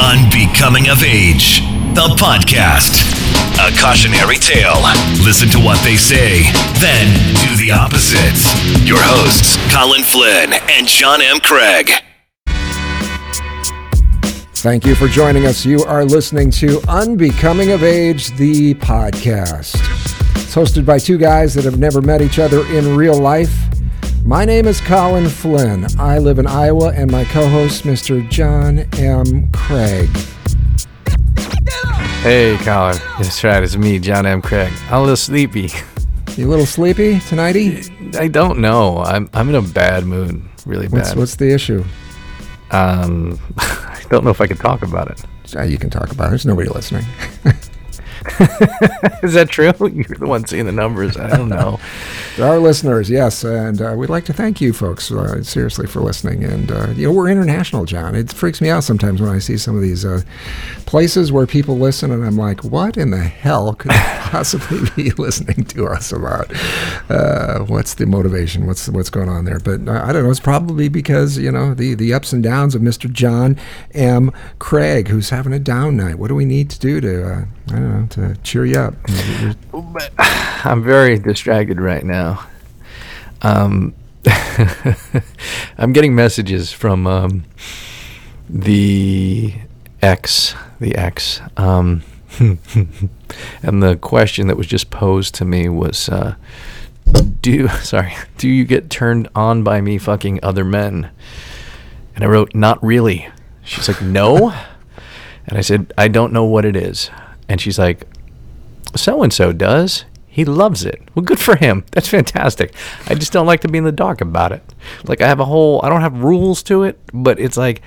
Unbecoming of Age, the podcast. A cautionary tale. Listen to what they say, then do the opposite. Your hosts, Colin Flynn and John M. Craig. Thank you for joining us. You are listening to Unbecoming of Age, the podcast. It's hosted by two guys that have never met each other in real life. My name is Colin Flynn. I live in Iowa, and my co host, Mr. John M. Craig. Hey, Colin. That's right. It's me, John M. Craig. I'm a little sleepy. You a little sleepy tonighty? I don't know. I'm I'm in a bad mood. Really What's, bad. what's the issue? Um, I don't know if I can talk about it. Uh, you can talk about it. There's nobody listening. Is that true? You're the one seeing the numbers. I don't know. There are listeners, yes, and uh, we'd like to thank you folks uh, seriously for listening. And uh, you know, we're international, John. It freaks me out sometimes when I see some of these uh, places where people listen, and I'm like, what in the hell could they possibly be listening to us about? Uh, what's the motivation? What's what's going on there? But uh, I don't know. It's probably because you know the the ups and downs of Mr. John M. Craig, who's having a down night. What do we need to do to uh, I don't know to cheer you up? I'm very distracted right now. Um, I'm getting messages from um, the ex, the ex, um, and the question that was just posed to me was, uh, "Do sorry, do you get turned on by me fucking other men?" And I wrote, "Not really." She's like, "No," and I said, "I don't know what it is," and she's like, so and so does. He loves it. Well, good for him. That's fantastic. I just don't like to be in the dark about it. Like I have a whole, I don't have rules to it, but it's like,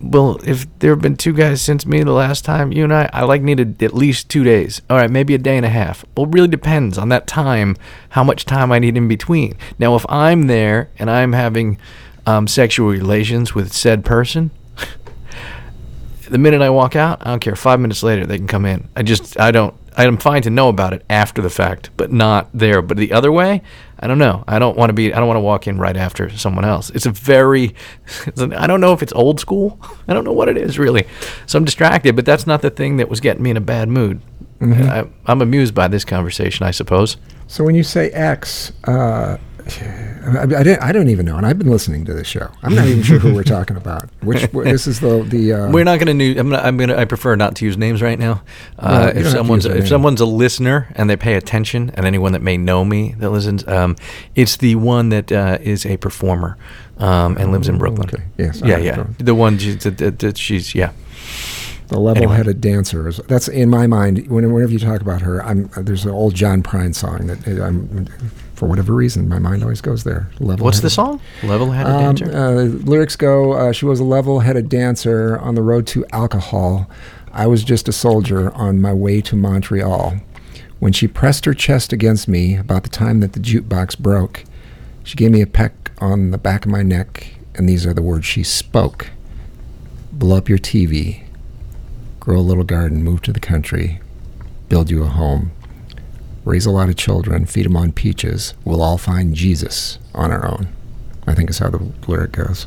well, if there have been two guys since me the last time, you and I, I like needed at least two days. All right, maybe a day and a half. Well, it really depends on that time, how much time I need in between. Now, if I'm there and I'm having um, sexual relations with said person, the minute I walk out, I don't care. Five minutes later, they can come in. I just, I don't, I'm fine to know about it after the fact, but not there. But the other way, I don't know. I don't want to be, I don't want to walk in right after someone else. It's a very, it's an, I don't know if it's old school. I don't know what it is really. So I'm distracted, but that's not the thing that was getting me in a bad mood. I, I'm amused by this conversation, I suppose. So when you say X, uh, I, I, didn't, I don't even know, and I've been listening to this show. I'm not even sure who we're talking about. Which this is the the. Uh, We're not going to. I'm, not, I'm going to. I prefer not to use names right now. Uh, you if someone's if name. someone's a listener and they pay attention, and anyone that may know me that listens, um, it's the one that uh, is a performer um, and lives in Brooklyn. okay. Yes, Yeah, yeah. The one that, she's yeah. the level-headed dancer. Is, that's in my mind. Whenever you talk about her, I'm there's an old John Prine song that I'm for whatever reason my mind always goes there. Level. What's the song? Level-headed Um, dancer. uh, lyrics go, uh, she was a level headed dancer on the road to alcohol. I was just a soldier on my way to Montreal. When she pressed her chest against me about the time that the jukebox broke, she gave me a peck on the back of my neck, and these are the words she spoke Blow up your TV, grow a little garden, move to the country, build you a home, raise a lot of children, feed them on peaches. We'll all find Jesus on our own. I think is how the lyric goes.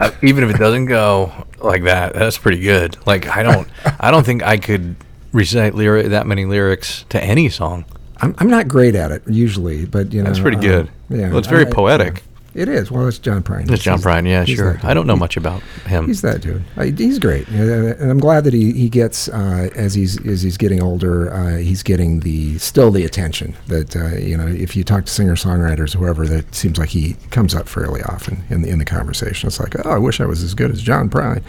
Uh, even if it doesn't go like that, that's pretty good. Like I don't, I don't think I could recite lyric that many lyrics to any song. I'm, I'm not great at it usually, but you know That's pretty um, good. yeah, Well, it's very I- poetic. It is. Well, it's John Prine. It's John Prine, yeah, sure. I don't know much about him. He's that dude. I, he's great, Uh, and I'm glad that he he gets uh, as he's as he's getting older. Uh, he's getting the still the attention that uh, you know. If you talk to singer songwriters, whoever, that seems like he comes up fairly often in the in the conversation. It's like, oh, I wish I was as good as John Prine.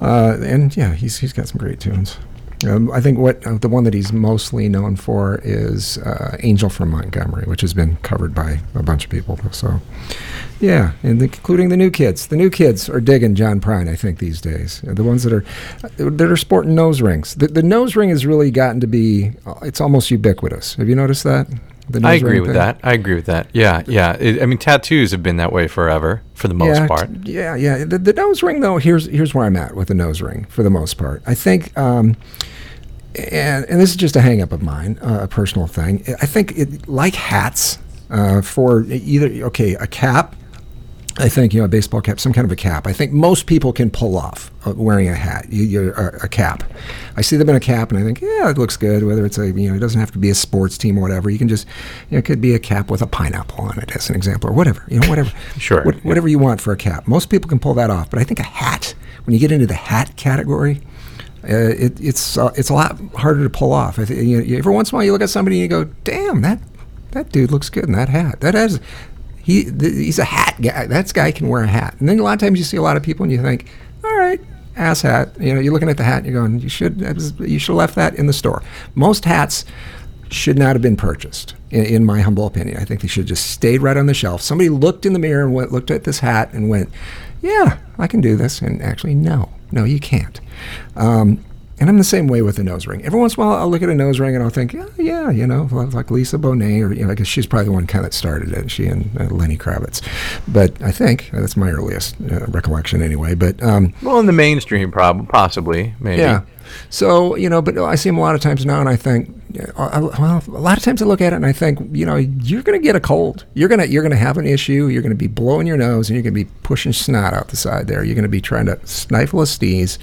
Uh, and yeah, he's he's got some great tunes. Um, I think what uh, the one that he's mostly known for is uh, "Angel from Montgomery," which has been covered by a bunch of people. So, yeah, and the, including the new kids. The new kids are digging John Prine. I think these days, Uh, the ones that are that are sporting nose rings. The, the nose ring has really gotten to be. uh, It's almost ubiquitous. Have you noticed that? The I agree with thing? that. I agree with that. Yeah, yeah. It, I mean, tattoos have been that way forever, for the most yeah, part. t- Yeah, yeah. The, the nose ring, though, here's here's where I'm at with the nose ring for the most part. I think, um, and and this is just a hang up of mine, uh, a personal thing. I think it like hats uh, for either okay a cap I think you know a baseball cap, some kind of a cap. I think most people can pull off uh, wearing a hat, you, you're, a, a cap. I see them in a cap, and I think, yeah, it looks good. Whether it's a you know, it doesn't have to be a sports team or whatever. You can just, you know, it could be a cap with a pineapple on it, as an example, or whatever. You know, whatever. Sure. What, whatever you want for a cap. Most people can pull that off, but I think a hat, when you get into the hat category, uh, it, it's uh, it's a lot harder to pull off. I th- you, every once in a while, you look at somebody and you go, "Damn, that that dude looks good in that hat. That has he th- he's a hat guy. That guy can wear a hat." And then a lot of times you see a lot of people and you think, "All right, ass hat." You know, you're looking at the hat and you're going, "You should you should have left that in the store." Most hats should not have been purchased, in, in, my humble opinion. I think they should have just stayed right on the shelf. Somebody looked in the mirror and went, looked at this hat and went, "Yeah, I can do this." And actually, no, no, you can't. Um, and I'm the same way with a nose ring. Every once in a while, I'll look at a nose ring and I'll think, yeah, yeah you know, like Lisa Bonet, or you know, I guess she's probably the one kind of that started it. She and uh, Lenny Kravitz, but I think that's my earliest uh, recollection anyway. But um, well, in the mainstream, probably, possibly, maybe. Yeah. So you know, but I see them a lot of times now, and I think, well, a lot of times I look at it and I think, you know, you're going to get a cold. You're gonna you're gonna have an issue. You're going to be blowing your nose, and you're going to be pushing snot out the side there. You're going to be trying to stifle a sneeze,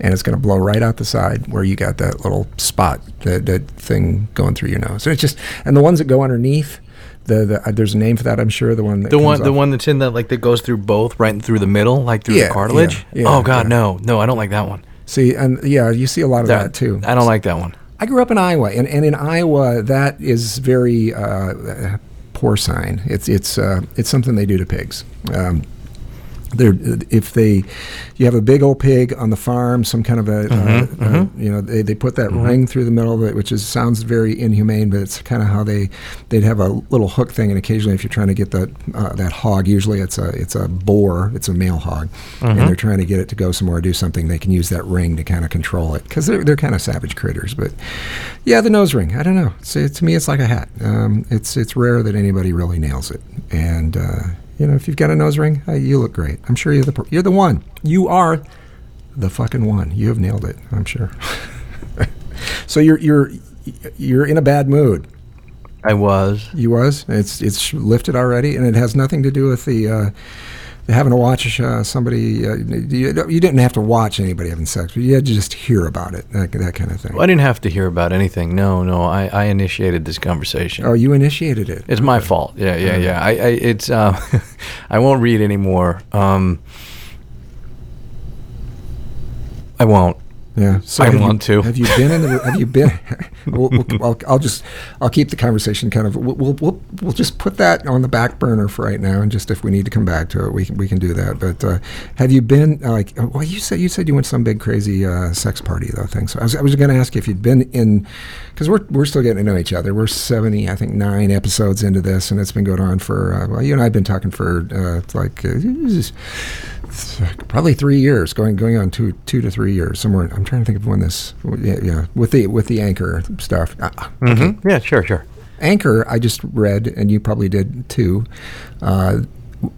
and it's going to blow right out the side where you got that little spot, that, that thing going through your nose. So it's just, and the ones that go underneath. The, the uh, there's a name for that, I'm sure. The one that the one the one that's in the like that goes through both, right through the middle, like through Yeah, the cartilage. yeah, yeah, oh God, no, no, I don't like that one. See, and yeah, you see a lot of that, too. I don't like that one. I grew up in Iowa, and, and in Iowa, that is very uh, porcine. It's it's uh, it's something they do to pigs. Um, they're, if they, you have a big old pig on the farm, some kind of a, Mm-hmm, uh, uh, you know, they, they put that ring through the middle of it, which is sounds very inhumane, but it's kind of how they, they'd have a little hook thing, and occasionally, if you're trying to get that uh, that hog, usually it's a it's a boar, it's a male hog, Mm-hmm. and they're trying to get it to go somewhere, do something. They can use that ring to kind of control it because they're they're kind of savage critters. But yeah, the nose ring, I don't know. It's, it, to me, it's like a hat. Um, it's it's rare that anybody really nails it, and. You know, if you've got a nose ring, hey, you look great. I'm sure you're the you're the one. You are the fucking one. You have nailed it. I'm sure. so you're you're you're in a bad mood. I was. You was. It's it's lifted already, and it has nothing to do with the. Uh, having to watch uh, somebody, uh, you, you didn't have to watch anybody having sex, but you had to just hear about it, that, that kind of thing. Well, I didn't have to hear about anything. No, no, I, I initiated this conversation. Oh, you initiated it. It's my fault. Yeah, yeah, yeah. I, I it's uh, I won't read anymore. Um, I won't. Yeah, so I want you, to. Have you been in the? Have you been? we'll, we'll, I'll, I'll just I'll keep the conversation kind of. We'll, we'll we'll we'll just put that on the back burner for right now, and just if we need to come back to it, we can we can do that. But uh, have you been uh, like? uh, Well, you said you said you went to some big crazy uh, sex party though thing. So I was I was going to ask you if you'd been in, because we're we're still getting to know each other. We're seventy, I think nine episodes into this, and it's been going on for. Uh, well, you and I've been talking for uh, like. Uh, probably three years, going going on two two to three years somewhere. I'm trying to think of when this, yeah, yeah with the with the anchor stuff. Uh, okay. Mhm. Yeah, sure, sure. Anchor, I just read, and you probably did too. Uh,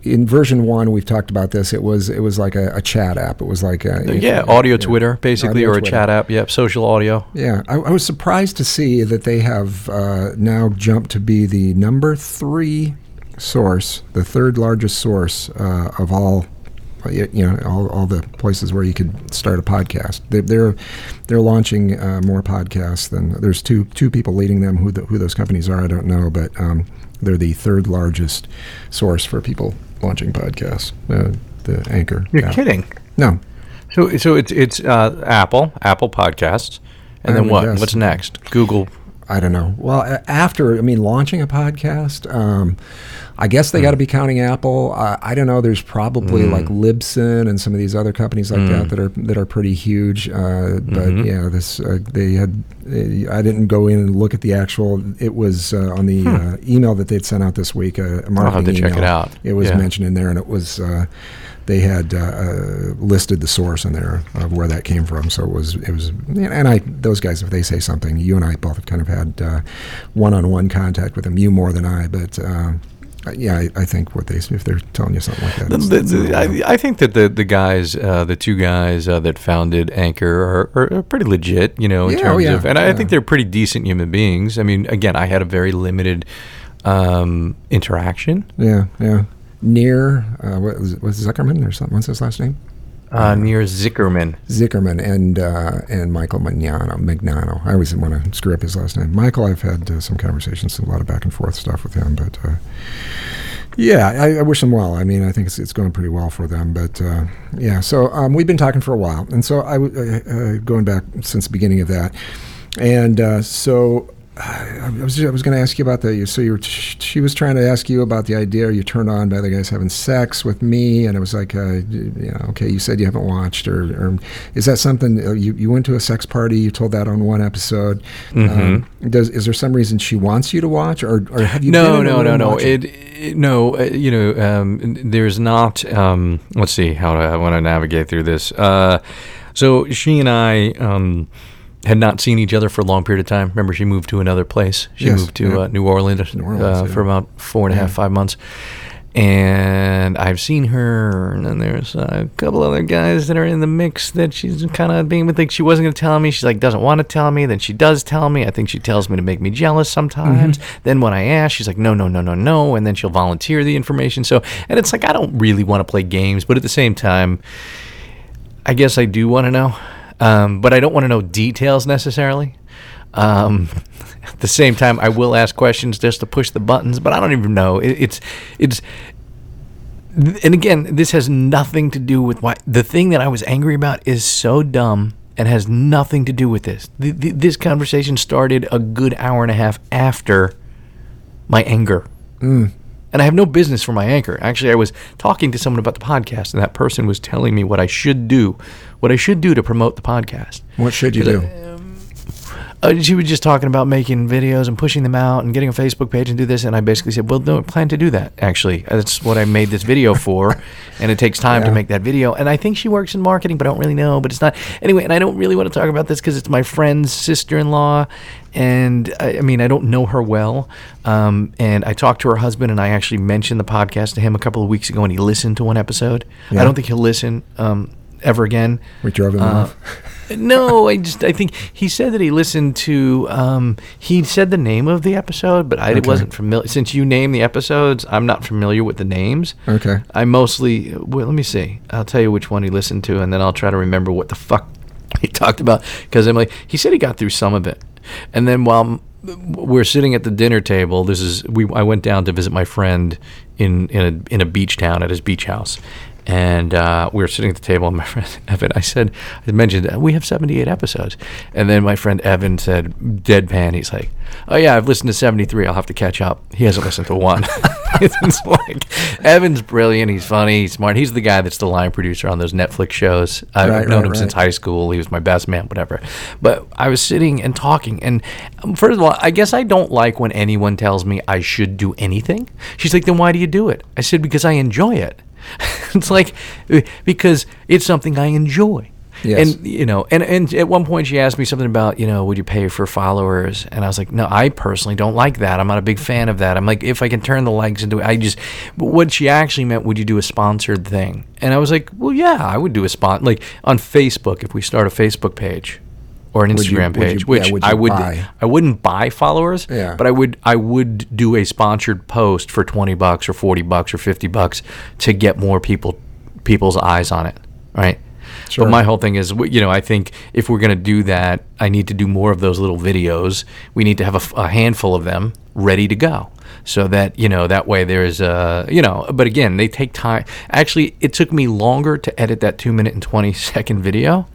in version one, we've talked about this. It was it was like a, a chat app. It was like a, Yeah, audio Twitter, basically, Audio or a chat app. Yep, social audio. Yeah, I, I was surprised to see that they have uh, now jumped to be the number three source, the third largest source uh, of all. You you know, all, all the places where you could start a podcast. They, they're they're launching uh, more podcasts than there's two two people leading them. Who the, who those companies are, I don't know, but um, they're the third largest source for people launching podcasts. Uh, the Anchor. You're app. kidding. No, So, so it's it's uh, Apple, Apple Podcasts, and I then what? guess. What's next? Google. I don't know. Well, after I mean, launching a podcast, um, I guess they got to be counting Apple. Uh, I don't know. There's probably like Libsyn and some of these other companies like that that are that are pretty huge. Uh, but yeah, this uh, they had. Uh, I didn't go in and look at the actual. It was uh, on the uh, email that they'd sent out this week. Uh, a marketing to check it out. It was Yeah. mentioned in there, and it was. They had uh, uh, listed the source in there of where that came from. So it was it was, and I those guys if they say something, you and I both have kind of had uh, one-on-one contact with them. You more than I, but. Uh, yeah, I, I think what they if they're telling you something like that, The, the, the, I, I think that the the guys, uh, the two guys uh, that founded Anchor, are, are, pretty legit. You know, in Yeah, oh, terms yeah, of, and I think they're pretty decent human beings. I mean, again, I had a very limited um, interaction. yeah, yeah. Nir, uh, what was, was Zuckerman or something? What's his last name? Uh, Nir Zicherman. Zicherman and uh, and Michael Mignano. Mignano. I always want to screw up his last name. Michael, I've had uh, some conversations, a lot of back and forth stuff with him, but uh, yeah, I, I wish them well. I mean, I think it's, it's going pretty well for them, but uh, yeah. So um, we've been talking for a while, and so I uh, uh, going back since the beginning of that, and uh, so I was I was going to ask you about that. So you were, she was trying to ask you about the idea you turned on by the guys having sex with me, and it was like, uh, you know, okay, you said you haven't watched, or, or is that something uh, you you went to a sex party? You told that on one episode. Mm-hmm. Um, does is there some reason she wants you to watch, or, or have you? No, no, no, no. It, it no. Uh, you know, um, there's not. Um, let's see how do I want to navigate through this. Uh, so she and I. Had not seen each other for a long period of time. Remember, she moved to another place. She Yes, moved to yeah. uh, New Orleans, New Orleans, uh, yeah. for about four and a half, five months. And I've seen her, and then there's a couple other guys that are in the mix that she's kind of being with. Like she wasn't going to tell me. She's like doesn't want to tell me. Then she does tell me. I think she tells me to make me jealous sometimes. Mm-hmm. Then when I ask, she's like no, no, no, no, no. And then she'll volunteer the information. So and it's like I don't really want to play games, but at the same time, I guess I do want to know, um, but I don't want to know details necessarily. Um, at the same time, I will ask questions just to push the buttons, but I don't even know. It, it's it's. And again, this has nothing to do with why the thing that I was angry about is so dumb and has nothing to do with this. The, the, this conversation started a good hour and a half after my anger. And I have no business for my anger. Actually, I was talking to someone about the podcast, and that person was telling me what I should do, what I should do to promote the podcast. What should you do? Uh, she was just talking about making videos and pushing them out and getting a Facebook page and do this. And I basically said, well, no, I plan to do that, actually. That's what I made this video for. and it takes time to make that video. And I think she works in marketing, but I don't really know. But it's not. Anyway, and I don't really want to talk about this because it's my friend's sister in law. And I, I mean, I don't know her well. Um, and I talked to her husband, and I actually mentioned the podcast to him a couple of weeks ago, and he listened to one episode. Yeah. I don't think he'll listen um, ever again. We drove him Uh, off. no, I just I think he said that he listened to um he said the name of the episode, but I Okay. wasn't familiar since you name the episodes, I'm not familiar with the names. Okay. I mostly well, let me see. I'll tell you which one he listened to and then I'll try to remember what the fuck he talked about because I'm like he said he got through some of it. And then while we're sitting at the dinner table, this is we I went down to visit my friend in in a in a beach town at his beach house. And uh, we were sitting at the table, and my friend Evan, I said, I mentioned uh, we have 78 episodes. And then my friend Evan said, deadpan, he's like, Oh, yeah, I've listened to 73. I'll have to catch up. He hasn't listened to one. it's like, Evan's brilliant. He's funny. He's smart. He's the guy that's the line producer on those Netflix shows. I've Right, known right, him since high school. He was my best man, whatever. But I was sitting and talking, and um, first of all, I guess I don't like when anyone tells me I should do anything. She's like, then why do you do it? I said, because I enjoy it. it's like, uh, because it's something I enjoy. Yes. And you know, and, and at one point she asked me something about, you know, would you pay for followers? And I was like, no, I personally don't like that. I'm not a big fan of that. I'm like, if I can turn the likes into, I just, but what she actually meant, would you do a sponsored thing? And I was like, well, yeah, I would do a spot, like on Facebook, if we start a Facebook page or an Would you- Instagram would you- page, yeah, which would you I would, buy? I wouldn't buy followers, Yeah. but I would, I would do a sponsored post for 20 bucks or 40 bucks or 50 bucks to get more people, people's eyes on it. Right. Sure. But my whole thing is, you know, I think if we're going to do that, I need to do more of those little videos. We need to have a handful of them ready to go. So that, you know, that way there's a, you know, but again, they take time. Actually, it took me longer to edit that two minute and 20 second video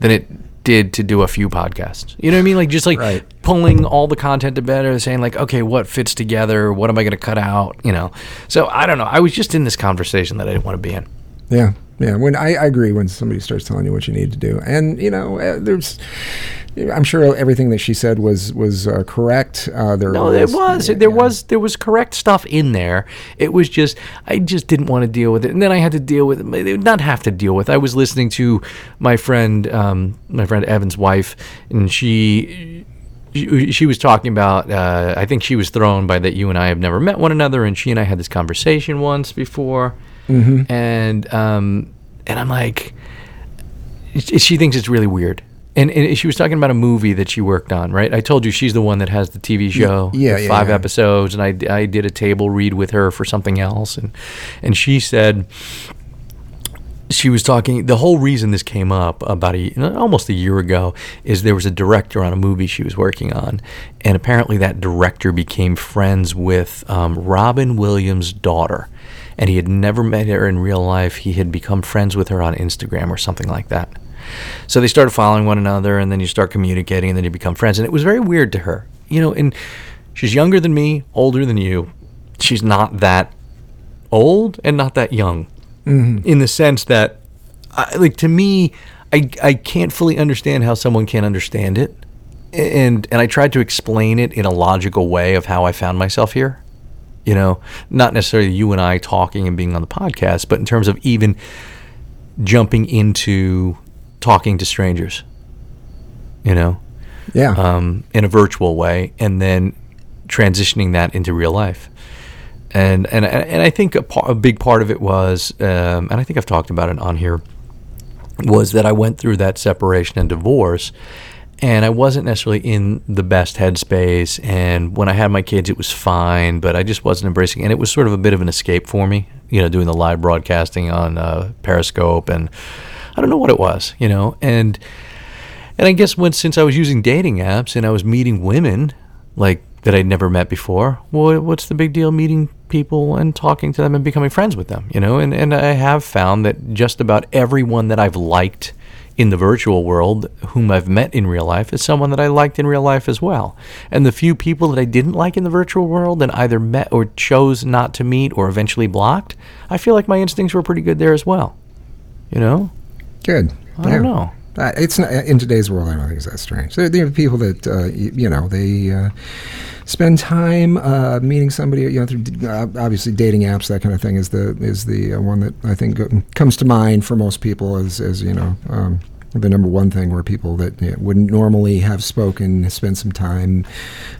than it did to do a few podcasts. You know what I mean? Like just like Right. pulling all the content together, saying like, okay, what fits together? What am I going to cut out? You know? So I don't know. I was just in this conversation that I didn't want to be in. Yeah, yeah. When I, I agree when somebody starts telling you what you need to do, and you know, uh, there's, I'm sure everything that she said was was uh, correct. Uh, there No, it was. yeah, there yeah. was there was correct stuff in there. It was just I just didn't want to deal with it, and then I had to deal with it. Not have to deal with. I was listening to my friend, um, my friend Evan's wife, and she. She, was talking about. Uh, I think she was thrown by that you and I have never met one another, and she and I had this conversation once before, and um, and I'm like, she thinks it's really weird. And, and she was talking about a movie that she worked on, right? I told you she's the one that has the TV show, yeah, yeah, five yeah. episodes, and I, I did a table read with her for something else, and and she said she was talking. The whole reason this came up about a almost a year ago is there was a director on a movie she was working on, and apparently that director became friends with um, Robin Williams' daughter, and he had never met her in real life. He had become friends with her on Instagram or something like that. So they started following one another, and then you start communicating, and then you become friends. And it was very weird to her, you know. And she's younger than me, older than you. She's not that old and not that young mm-hmm. in the sense that I, like to me I, I can't fully understand how someone can understand it and and I tried to explain it in a logical way of how I found myself here you know not necessarily you and I talking and being on the podcast but in terms of even jumping into talking to strangers you know Yeah. um, in a virtual way, and then transitioning that into real life. And and and I think a, par- a big part of it was, um, and I think I've talked about it on here, was that I went through that separation and divorce, and I wasn't necessarily in the best headspace. And when I had my kids, it was fine, but I just wasn't embracing. And it was sort of a bit of an escape for me, you know, doing the live broadcasting on uh, Periscope, and I don't know what it was, you know, and. And I guess when since I was using dating apps and I was meeting women like that I'd never met before, well, what's the big deal meeting people and talking to them and becoming friends with them, you know? And and I have found that just about everyone that I've liked in the virtual world whom I've met in real life is someone that I liked in real life as well. And the few people that I didn't like in the virtual world and either met or chose not to meet or eventually blocked, I feel like my instincts were pretty good there as well. You know? Good. I don't know. It's not, in today's world. I don't think it's that strange. There, there are people that uh, you, know they uh, spend time uh, meeting somebody. You know, through uh, obviously dating apps, that kind of thing is the is the uh, one that I think comes to mind for most people as as you know. Um, the number one thing where people that you know, wouldn't normally have spoken spend some time,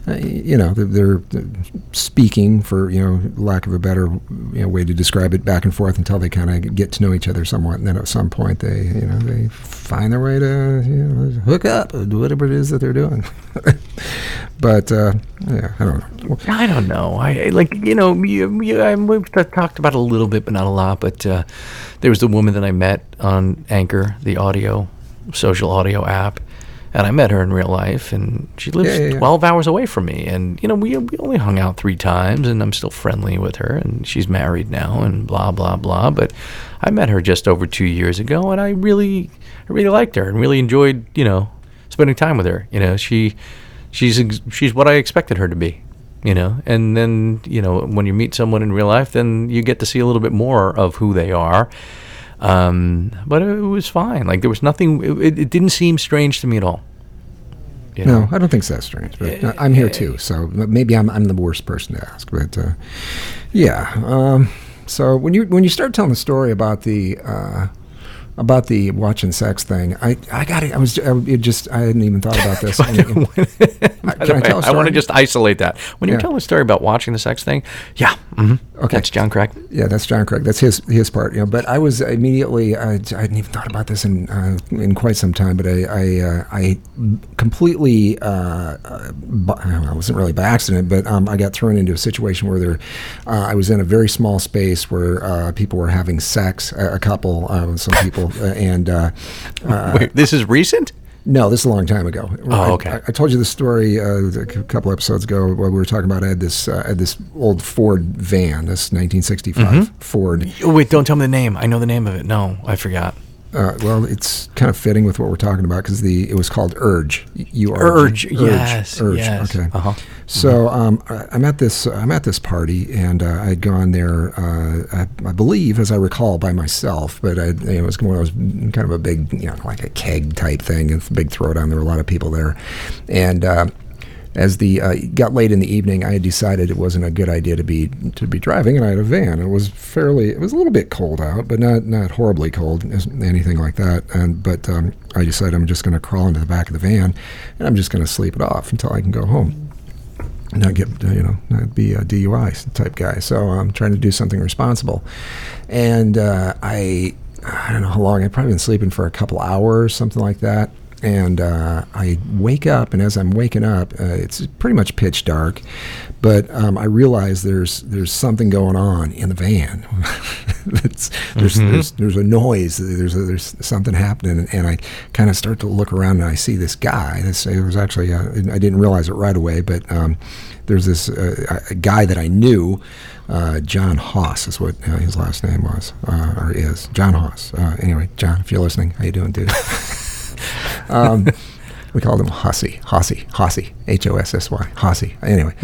uh, you know, they're, they're speaking for you know lack of a better you know, way to describe it back and forth until they kind of get to know each other somewhat, and then at some point they you know they find their way to you know, hook up do whatever it is that they're doing. but uh, yeah, I don't know. I don't know. I like you know you, you, I we've talked about it a little bit, but not a lot. But uh, there was the woman that I met on Anchor, the audio social audio app, and I met her in real life, and she lives Yeah, yeah, yeah. twelve hours away from me, and you know we we only hung out three times, and I'm still friendly with her, and she's married now, and blah blah blah. But I met her just over two years ago, and I really I really liked her and really enjoyed you know spending time with her. You know she she's she's what I expected her to be you know and then you know when you meet someone in real life then you get to see a little bit more of who they are um, but it, was fine like there was nothing it, it didn't seem strange to me at all you know? No, I don't think so. That's strange. But uh, I'm here too, so maybe I'm I'm the worst person to ask. But uh, yeah. Um, so when you when you start telling the story about the uh, about the watching sex thing, I I got it. I was I, it just I hadn't even thought about this. By the I tell I want to just isolate that. When you're Yeah. telling a story about watching the sex thing, yeah, hmm Okay. that's John Craig. Yeah, that's John Craig. That's his his part. You know, but I was immediately. I, I hadn't even thought about this in uh, in quite some time. But I I, uh, I completely. Uh, uh, I wasn't really by accident, but um, I got thrown into a situation where there. Uh, I was in a very small space where uh, people were having sex. A, a couple, uh, some people, and. Uh, uh, Wait, this is recent. No, this is a long time ago. Oh, okay. I, I told you the story uh, a couple episodes ago while we were talking about. I had this uh, I had this old Ford van, this 1965 Mm-hmm. Ford. Wait, don't tell me the name. I know the name of it. No, I forgot. Uh, well, it's kind of fitting with what we're talking about because the it was called Urge. U R Urge, yes, Urge. yes. Okay. Uh-huh. So um, I- I'm at this I'm at this party and uh, I'd gone there uh, I, I believe as I recall by myself, but I, you know, it was one of those kind of a big you know like a keg type thing. It's a big throwdown. There were a lot of people there, and. As the uh, got late in the evening, I had decided it wasn't a good idea to be to be driving, and I had a van. It was fairly, it was a little bit cold out, but not not horribly cold, anything like that. And but um, I decided I'm just going to crawl into the back of the van, and I'm just going to sleep it off until I can go home, not get you know not be a DUI type guy. So I'm trying to do something responsible, and uh, I I don't know how long I'd probably been sleeping for a couple hours, something like that. And uh, I wake up, and as I'm waking up, uh, it's pretty much pitch dark, but um, I realize there's there's something going on in the van. it's, there's, Mhm. there's there's a noise. There's a, there's something happening, and I kind of start to look around, and I see this guy. This it was actually uh, I didn't realize it right away, but um, there's this uh, a guy that I knew. Uh, John Haas is what uh, his last name was uh, or is. John Haas. Uh, anyway, John, if you're listening, how you doing, dude? um, we called him Hossy, Hossy, Hossy, H O S S Y, Hossy. Anyway,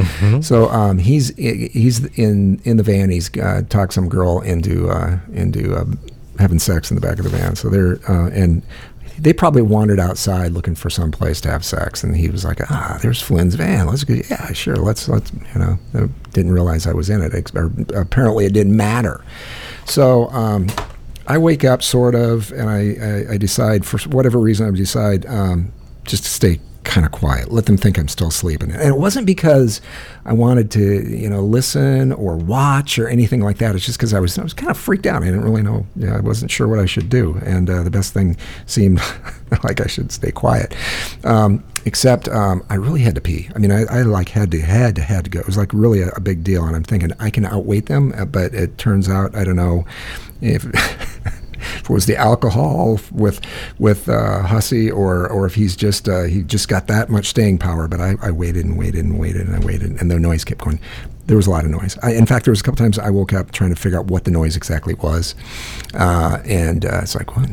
so um, he's he's in in the van. He's uh, talked some girl into uh, into uh, having sex in the back of the van. So they're uh, and they probably wandered outside looking for some place to have sex. And he was like, "Ah, there's Flynn's van. Let's go. Yeah, sure. Let's let's you know." I didn't realize I was in it. Or apparently, it didn't matter. So. Um, I wake up sort of, and I, I, I decide for whatever reason I decide um, just to stay kind of quiet, let them think I'm still sleeping. And it wasn't because I wanted to, you know, listen or watch or anything like that. It's just because I was I was kind of freaked out. I didn't really know. I wasn't sure what I should do, and uh, the best thing seemed like I should stay quiet. Um, except um, I really had to pee. I mean, I, I like had to had to had to go. It was like really a, a big deal, and I'm thinking I can outweight them, uh, but it turns out I don't know if. if it was the alcohol with with uh, Hossy, or or if he's just uh, he just got that much staying power. But I, I waited and waited and waited and I waited, and the noise kept going. There was a lot of noise. I, in fact, there was a couple times I woke up trying to figure out what the noise exactly was, uh, and uh, it's like, well,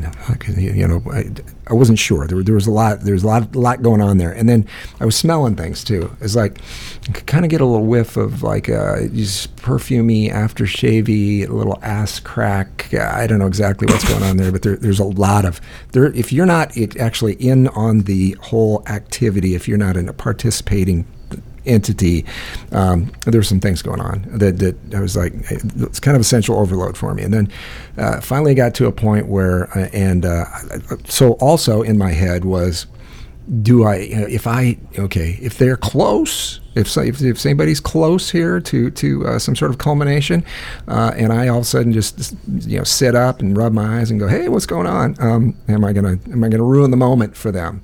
you, know, I, I wasn't sure. There, there was a lot. There was a lot, lot going on there, and then I was smelling things too. It's like you could kind of get a little whiff of like uh, just perfumey, aftershavey, a little ass crack. I don't know exactly what's going on there, but there, there's a lot of there. If you're not actually in on the whole activity, if you're not in a participating entity, um, there were some things going on that, that I was like, it's kind of essential overload for me. And then uh, finally got to a point where, uh, and uh, so also in my head was, do I, if I, okay, if they're close, if, if, if anybody's close here to, to uh, some sort of culmination, uh, and I all of a sudden just, you know, sit up and rub my eyes and go, hey, what's going on? Um, am I going to, am I going to ruin the moment for them?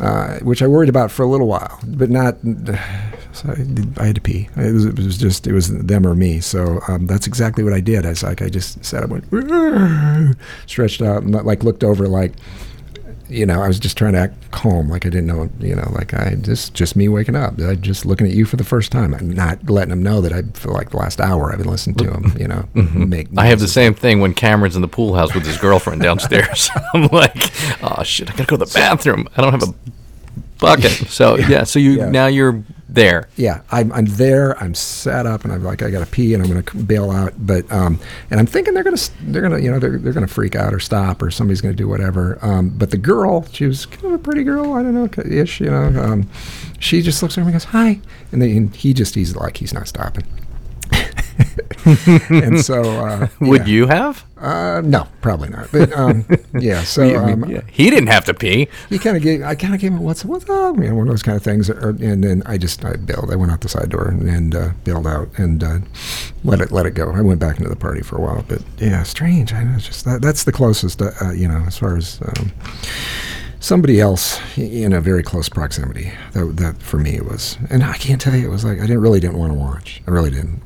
Uh, which I worried about for a little while, but not. So I, I had to pee. It was, it was, just it was them or me. So um, that's exactly what I did. I was like I just sat up, went stretched out, and like looked over, like you know, I was just trying to act calm, like I didn't know, you know, like I just just me waking up, I just looking at you for the first time. I'm not letting them know that I for like the last hour I've been listening to them, you know, mm-hmm. make. I have the same thing when Cameron's in the pool house with his girlfriend downstairs. I'm like, oh shit, I gotta go to the bathroom. I don't have a bucket. So yeah, so you Yeah. now you're there. yeah, I'm, I'm there. I'm set up, and I'm like, I got to pee, and I'm going to bail out. But um, and I'm thinking they're going to they're going to you know they're they're going to freak out or stop or somebody's going to do whatever. Um, but the girl, she was kind of a pretty girl. I don't know, ish. You know, um, she just looks at me and goes, "Hi," and then and he just he's like he's not stopping. and so uh, Would yeah. you have? Uh, no, probably not. But um, yeah, so um, yeah. He didn't have to pee. he kind of gave I kind of gave him what's what's up, you know, one of those kind of things. Or, and then I just I bailed. I went out the side door and, and uh, bailed out and uh, let it let it go. I went back into the party for a while, but yeah, strange. I know just that, that's the closest, uh, uh, you know, as far as. Um, Somebody else in a very close proximity. That, that for me was, and I can't tell you, it was like I didn't really didn't want to watch. I really didn't.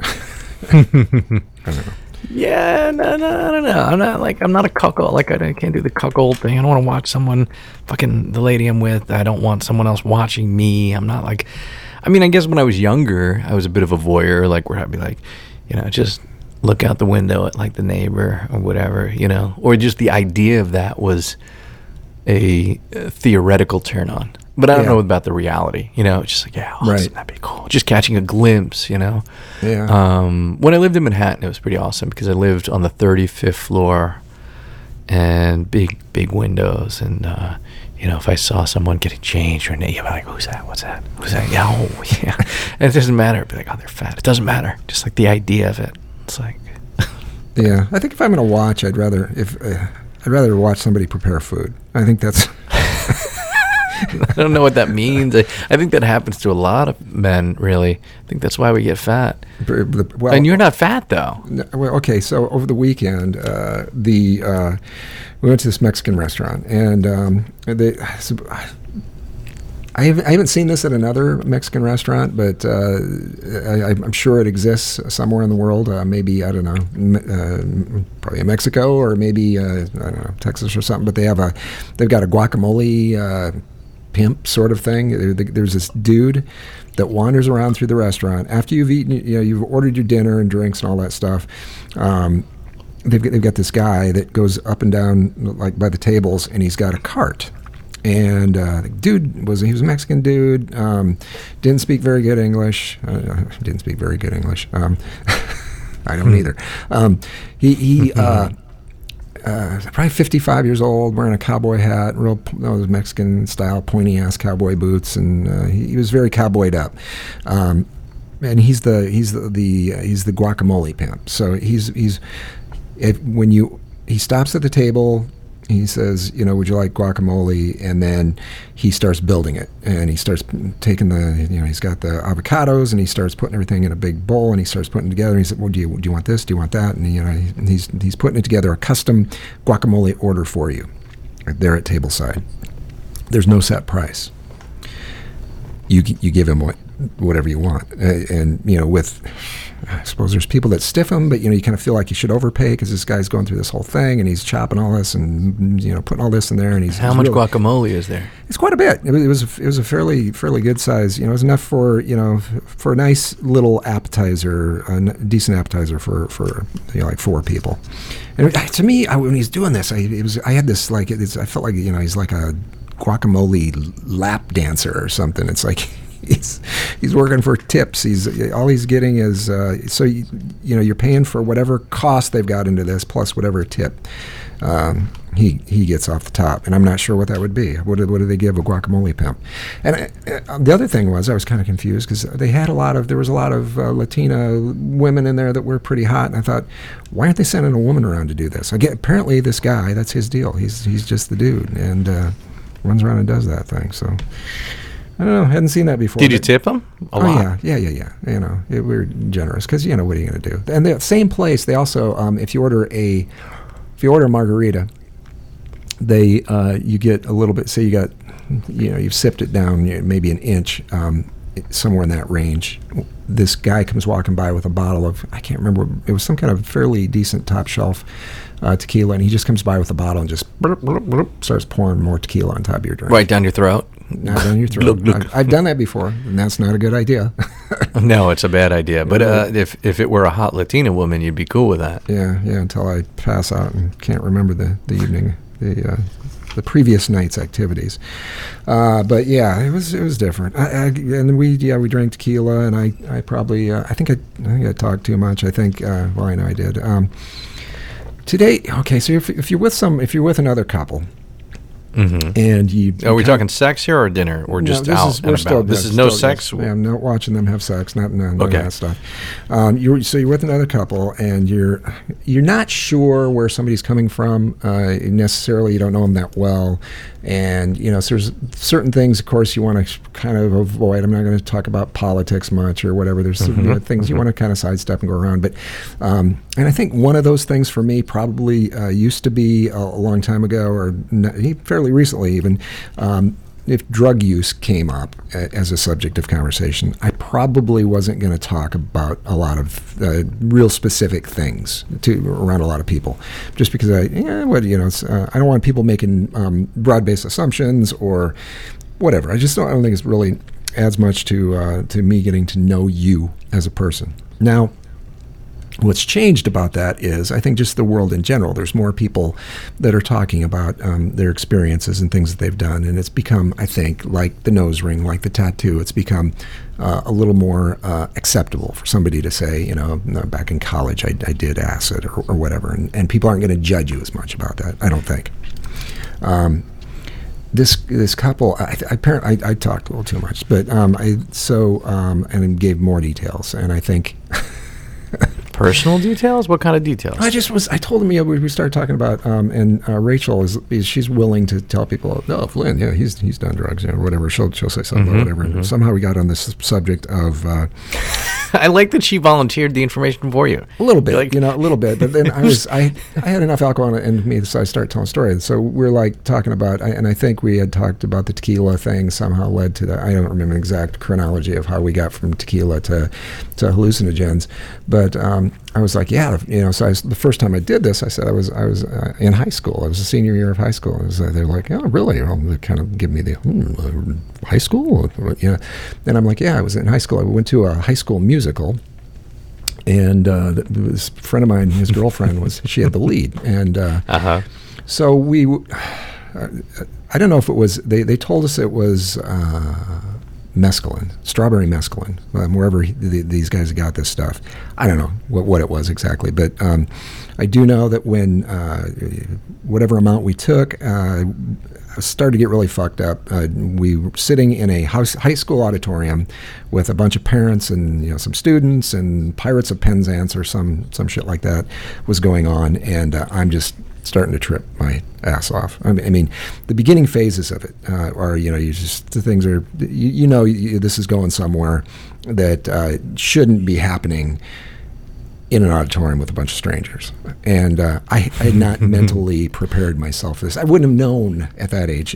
Know. Yeah, no, no, I don't know. I'm not like I'm not a cuckold. Like I, can't do the cuckold thing. I don't want to watch someone, fucking the lady I'm with. I don't want someone else watching me. I'm not like. I mean, I guess when I was younger, I was a bit of a voyeur. Like where I'd be like, you know, just look out the window at like the neighbor or whatever, you know, or just the idea of that was a, uh theoretical turn on. But I don't Yeah. know about the reality. You know, it's just like, yeah, awesome, Right. that'd be cool. Just catching a glimpse, you know. Yeah. Um, when I lived in Manhattan, it was pretty awesome because I lived on the 35th floor and big, big windows. And, uh, you know, if I saw someone getting changed or an be like, who's that? What's that? Who's that? Yeah, oh, yeah. And it doesn't matter. Be like, oh, they're fat. It doesn't matter. Just like the idea of it. It's like, Yeah, I think if I'm going to watch, I'd rather if uh, I'd rather watch somebody prepare food. I think that's I don't know what that means. I, I think that happens to a lot of men. Really, I think that's why we get fat. Well, and you're not fat though. Well, okay, so over the weekend, uh, the uh, we went to this Mexican restaurant, and um, they. So, I haven't, seen this at another Mexican restaurant, but uh, I, I'm sure it exists somewhere in the world. Uh, maybe I don't know, m- uh, probably in Mexico or maybe uh, I don't know Texas or something. But they have a, they've got a guacamole uh, pimp sort of thing. There's this dude that wanders around through the restaurant after you've eaten, you know, you've ordered your dinner and drinks and all that stuff. Um, they've got, they've got this guy that goes up and down like by the tables, and he's got a cart. And uh, the dude was he was a Mexican dude. Um, didn't speak very good English. Uh, didn't speak very good English. Um, I don't either. Um, he he. Uh, uh, probably 55 years old, wearing a cowboy hat, real those Mexican style pointy ass cowboy boots, and uh, he, he was very cowboyed up. Um, and he's the he's the, the uh, he's the guacamole pimp. So he's he's if when you he stops at the table, he says, you know, would you like guacamole? And then he starts building it, and he starts taking the you know he's got the avocados, and he starts putting everything in a big bowl, and he starts putting it together. And he said, well, do you do you want this? Do you want that? And you know he's he's putting it together a custom guacamole order for you, there at table side. There's no set price you you give him what whatever you want, uh, and you know with. I suppose there's people that stiff him, but you know you kind of feel like you should overpay because this guy's going through this whole thing and he's chopping all this and you know putting all this in there and he's How he's much guacamole is there? It's quite a bit. It was it was a, it was a fairly fairly good size. You know, it was enough for you know for a nice little appetizer, a n- decent appetizer for for you know like four people. And to me, I, when he's doing this, I it was I had this like it's, I felt like you know he's like a guacamole lap dancer or something. It's like. He's, he's working for tips. He's all he's getting is uh, so you, you know you're paying for whatever cost they've got into this plus whatever tip um, he he gets off the top, and I'm not sure what that would be. What do, what do they give a guacamole pimp? And uh, the other thing was I was kind of confused because they had a lot of there was a lot of uh, Latina women in there that were pretty hot, and I thought, why aren't they sending a woman around to do this? Apparently this guy that's his deal. He's he's just the dude and uh, runs around and does that thing. So. I don't know. Hadn't seen that before. Did you tip them? A oh lot. yeah, yeah, yeah, yeah. You know, it, we're generous because you know what are you going to do? And the same place, they also, um, if you order a, if you order a margarita, they uh, you get a little bit. Say you got, you know, you've sipped it down you know, maybe an inch, um, somewhere in that range. This guy comes walking by with a bottle of I can't remember. It was some kind of fairly decent top shelf uh, tequila, and he just comes by with a bottle and just burp, burp, burp, starts pouring more tequila on top of your drink. Right down your throat. Not down your throat. Look, look. I've, I've done that before, and that's not a good idea. No, it's a bad idea. But uh, if if it were a hot Latina woman, you'd be cool with that. Yeah, yeah. Until I pass out and can't remember the, the evening, the uh, the previous night's activities. Uh, but yeah, it was it was different. I, I, and we yeah we drank tequila, and I I probably uh, I think I I think I talked too much. I think uh, well I know I did. Um, today, okay. So if if you're with some if you're with another couple hmm and you Are we talking sex here or dinner? We're just no, this out is, we're still, this no, is no still- sex. Yeah, I'm not watching them have sex. Not none, none Okay. of that stuff. Um, you're so you're with another couple, and you're you're not sure where somebody's coming from uh, necessarily. You don't know them that well, and you know so there's certain things, of course, you want to kind of avoid. I'm not going to talk about politics much or whatever. There's some, Mm-hmm. you know, things you want to kind of sidestep and go around. But um, and I think one of those things for me probably uh, used to be a, a long time ago, or n- fairly recently even. Um, if drug use came up as a subject of conversation, I probably wasn't going to talk about a lot of uh, real specific things to around a lot of people, just because I, what you know, uh, I don't want people making um, broad-based assumptions or whatever. I just don't, I don't think it's really adds much to uh, to me getting to know you as a person. Now, What's changed about that is, I think, just the world in general. There's more people that are talking about um, their experiences and things that they've done, and it's become, I think, like the nose ring, like the tattoo. It's become uh, a little more uh, acceptable for somebody to say, you know, back in college I, I did acid or, or whatever, and, and people aren't going to judge you as much about that. I don't think. Um, this this couple, I, apparently I, I talked a little too much, but um, I so um, and gave more details, and I think. Personal details? What kind of details? I just was. I told him, yeah, we, we started talking about, um, and uh, Rachel is, is she's willing to tell people, no, Flynn, yeah, he's he's done drugs, you know, whatever. She'll she'll say something, Mm-hmm, or whatever. And somehow we got on this subject of uh, I like that she volunteered the information for you. a little bit, Like- you know, a little bit. But then I was, I I had enough alcohol in me, so I started telling stories. So we're like talking about, and I think we had talked about the tequila thing somehow led to the. I don't remember the exact chronology of how we got from tequila to to hallucinogens, but um, I was like, yeah, you know. So I was, the first time I did this, I said I was I was uh, in high school. I was a senior year of high school. Was, uh, they're like, oh, really? Well, they kind of give me the hmm, uh, high school, know. And I'm like, yeah, I was in high school. I went to a high school musical and uh, this friend of mine, his girlfriend was she had the lead, and uh, Uh huh. so we. w- I don't know if it was they. They told us it was uh, mescaline, strawberry mescaline, um, wherever he, the, these guys got this stuff. I don't know what, what it was exactly, but um, I do know that when uh, whatever amount we took. Uh, started to get really fucked up. Uh, we were sitting in a house, high school auditorium with a bunch of parents and you know some students and Pirates of Penzance or some some shit like that was going on, and uh, I'm just starting to trip my ass off. I mean, I mean the beginning phases of it uh, are you know you just the things are you, you know you, this is going somewhere that uh, shouldn't be happening in an auditorium with a bunch of strangers. And uh, I, I had not mentally prepared myself for this. I wouldn't have known at that age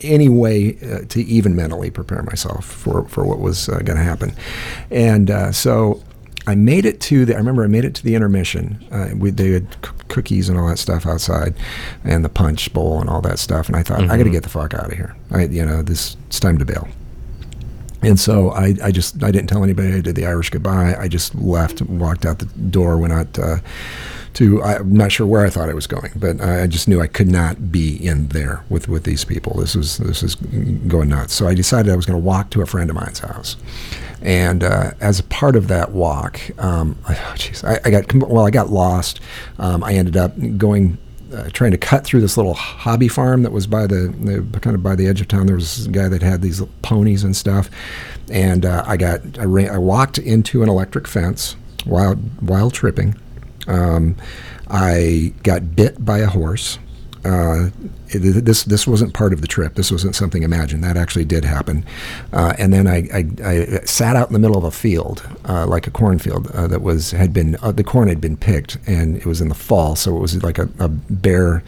any way uh, to even mentally prepare myself for, for what was uh, going to happen. And uh, so I made it to the, I remember I made it to the intermission. Uh, we, they had c- cookies and all that stuff outside and the punch bowl and all that stuff. And I thought, I got to get the fuck out of here. I, you know, this, it's time to bail. And so I, I just I didn't tell anybody. I did the Irish goodbye. I just left, walked out the door, went out uh, to I'm not sure where I thought I was going, but I I just knew I could not be in there with, with these people. This was this is going nuts. So I decided I was going to walk to a friend of mine's house, and uh, as a part of that walk, um, oh, geez, I, I got well, I got lost. Um, I ended up going uh, trying to cut through this little hobby farm that was by the, the kind of by the edge of town. There was a guy that had these ponies and stuff, and uh, I got I, ran, I walked into an electric fence while while tripping. Um, I got bit by a horse. Uh, this this wasn't part of the trip. This wasn't something imagined. That actually did happen. Uh, and then I, I, I sat out in the middle of a field, uh, like a cornfield uh, that was had been uh, the corn had been picked, and it was in the fall, so it was like a, a bare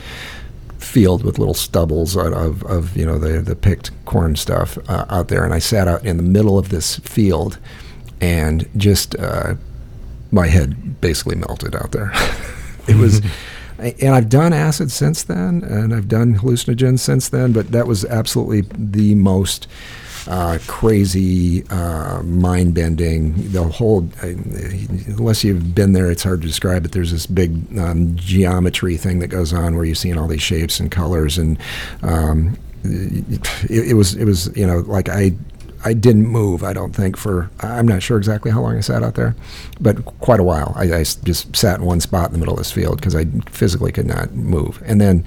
field with little stubbles of, of, you know the the picked corn stuff uh, out there. And I sat out in the middle of this field, and just my head basically melted out there. it was, and I've done acid since then, and I've done hallucinogens since then, but that was absolutely the most uh, crazy, uh, mind bending. The whole, uh, unless you've been there, it's hard to describe but There's this big um, geometry thing that goes on where you're seeing all these shapes and colors, and um, it, it was, it was, you know, like I I didn't move. I don't think for I'm not sure exactly how long I sat out there, but quite a while. I just sat in one spot in the middle of this field because I physically could not move. And then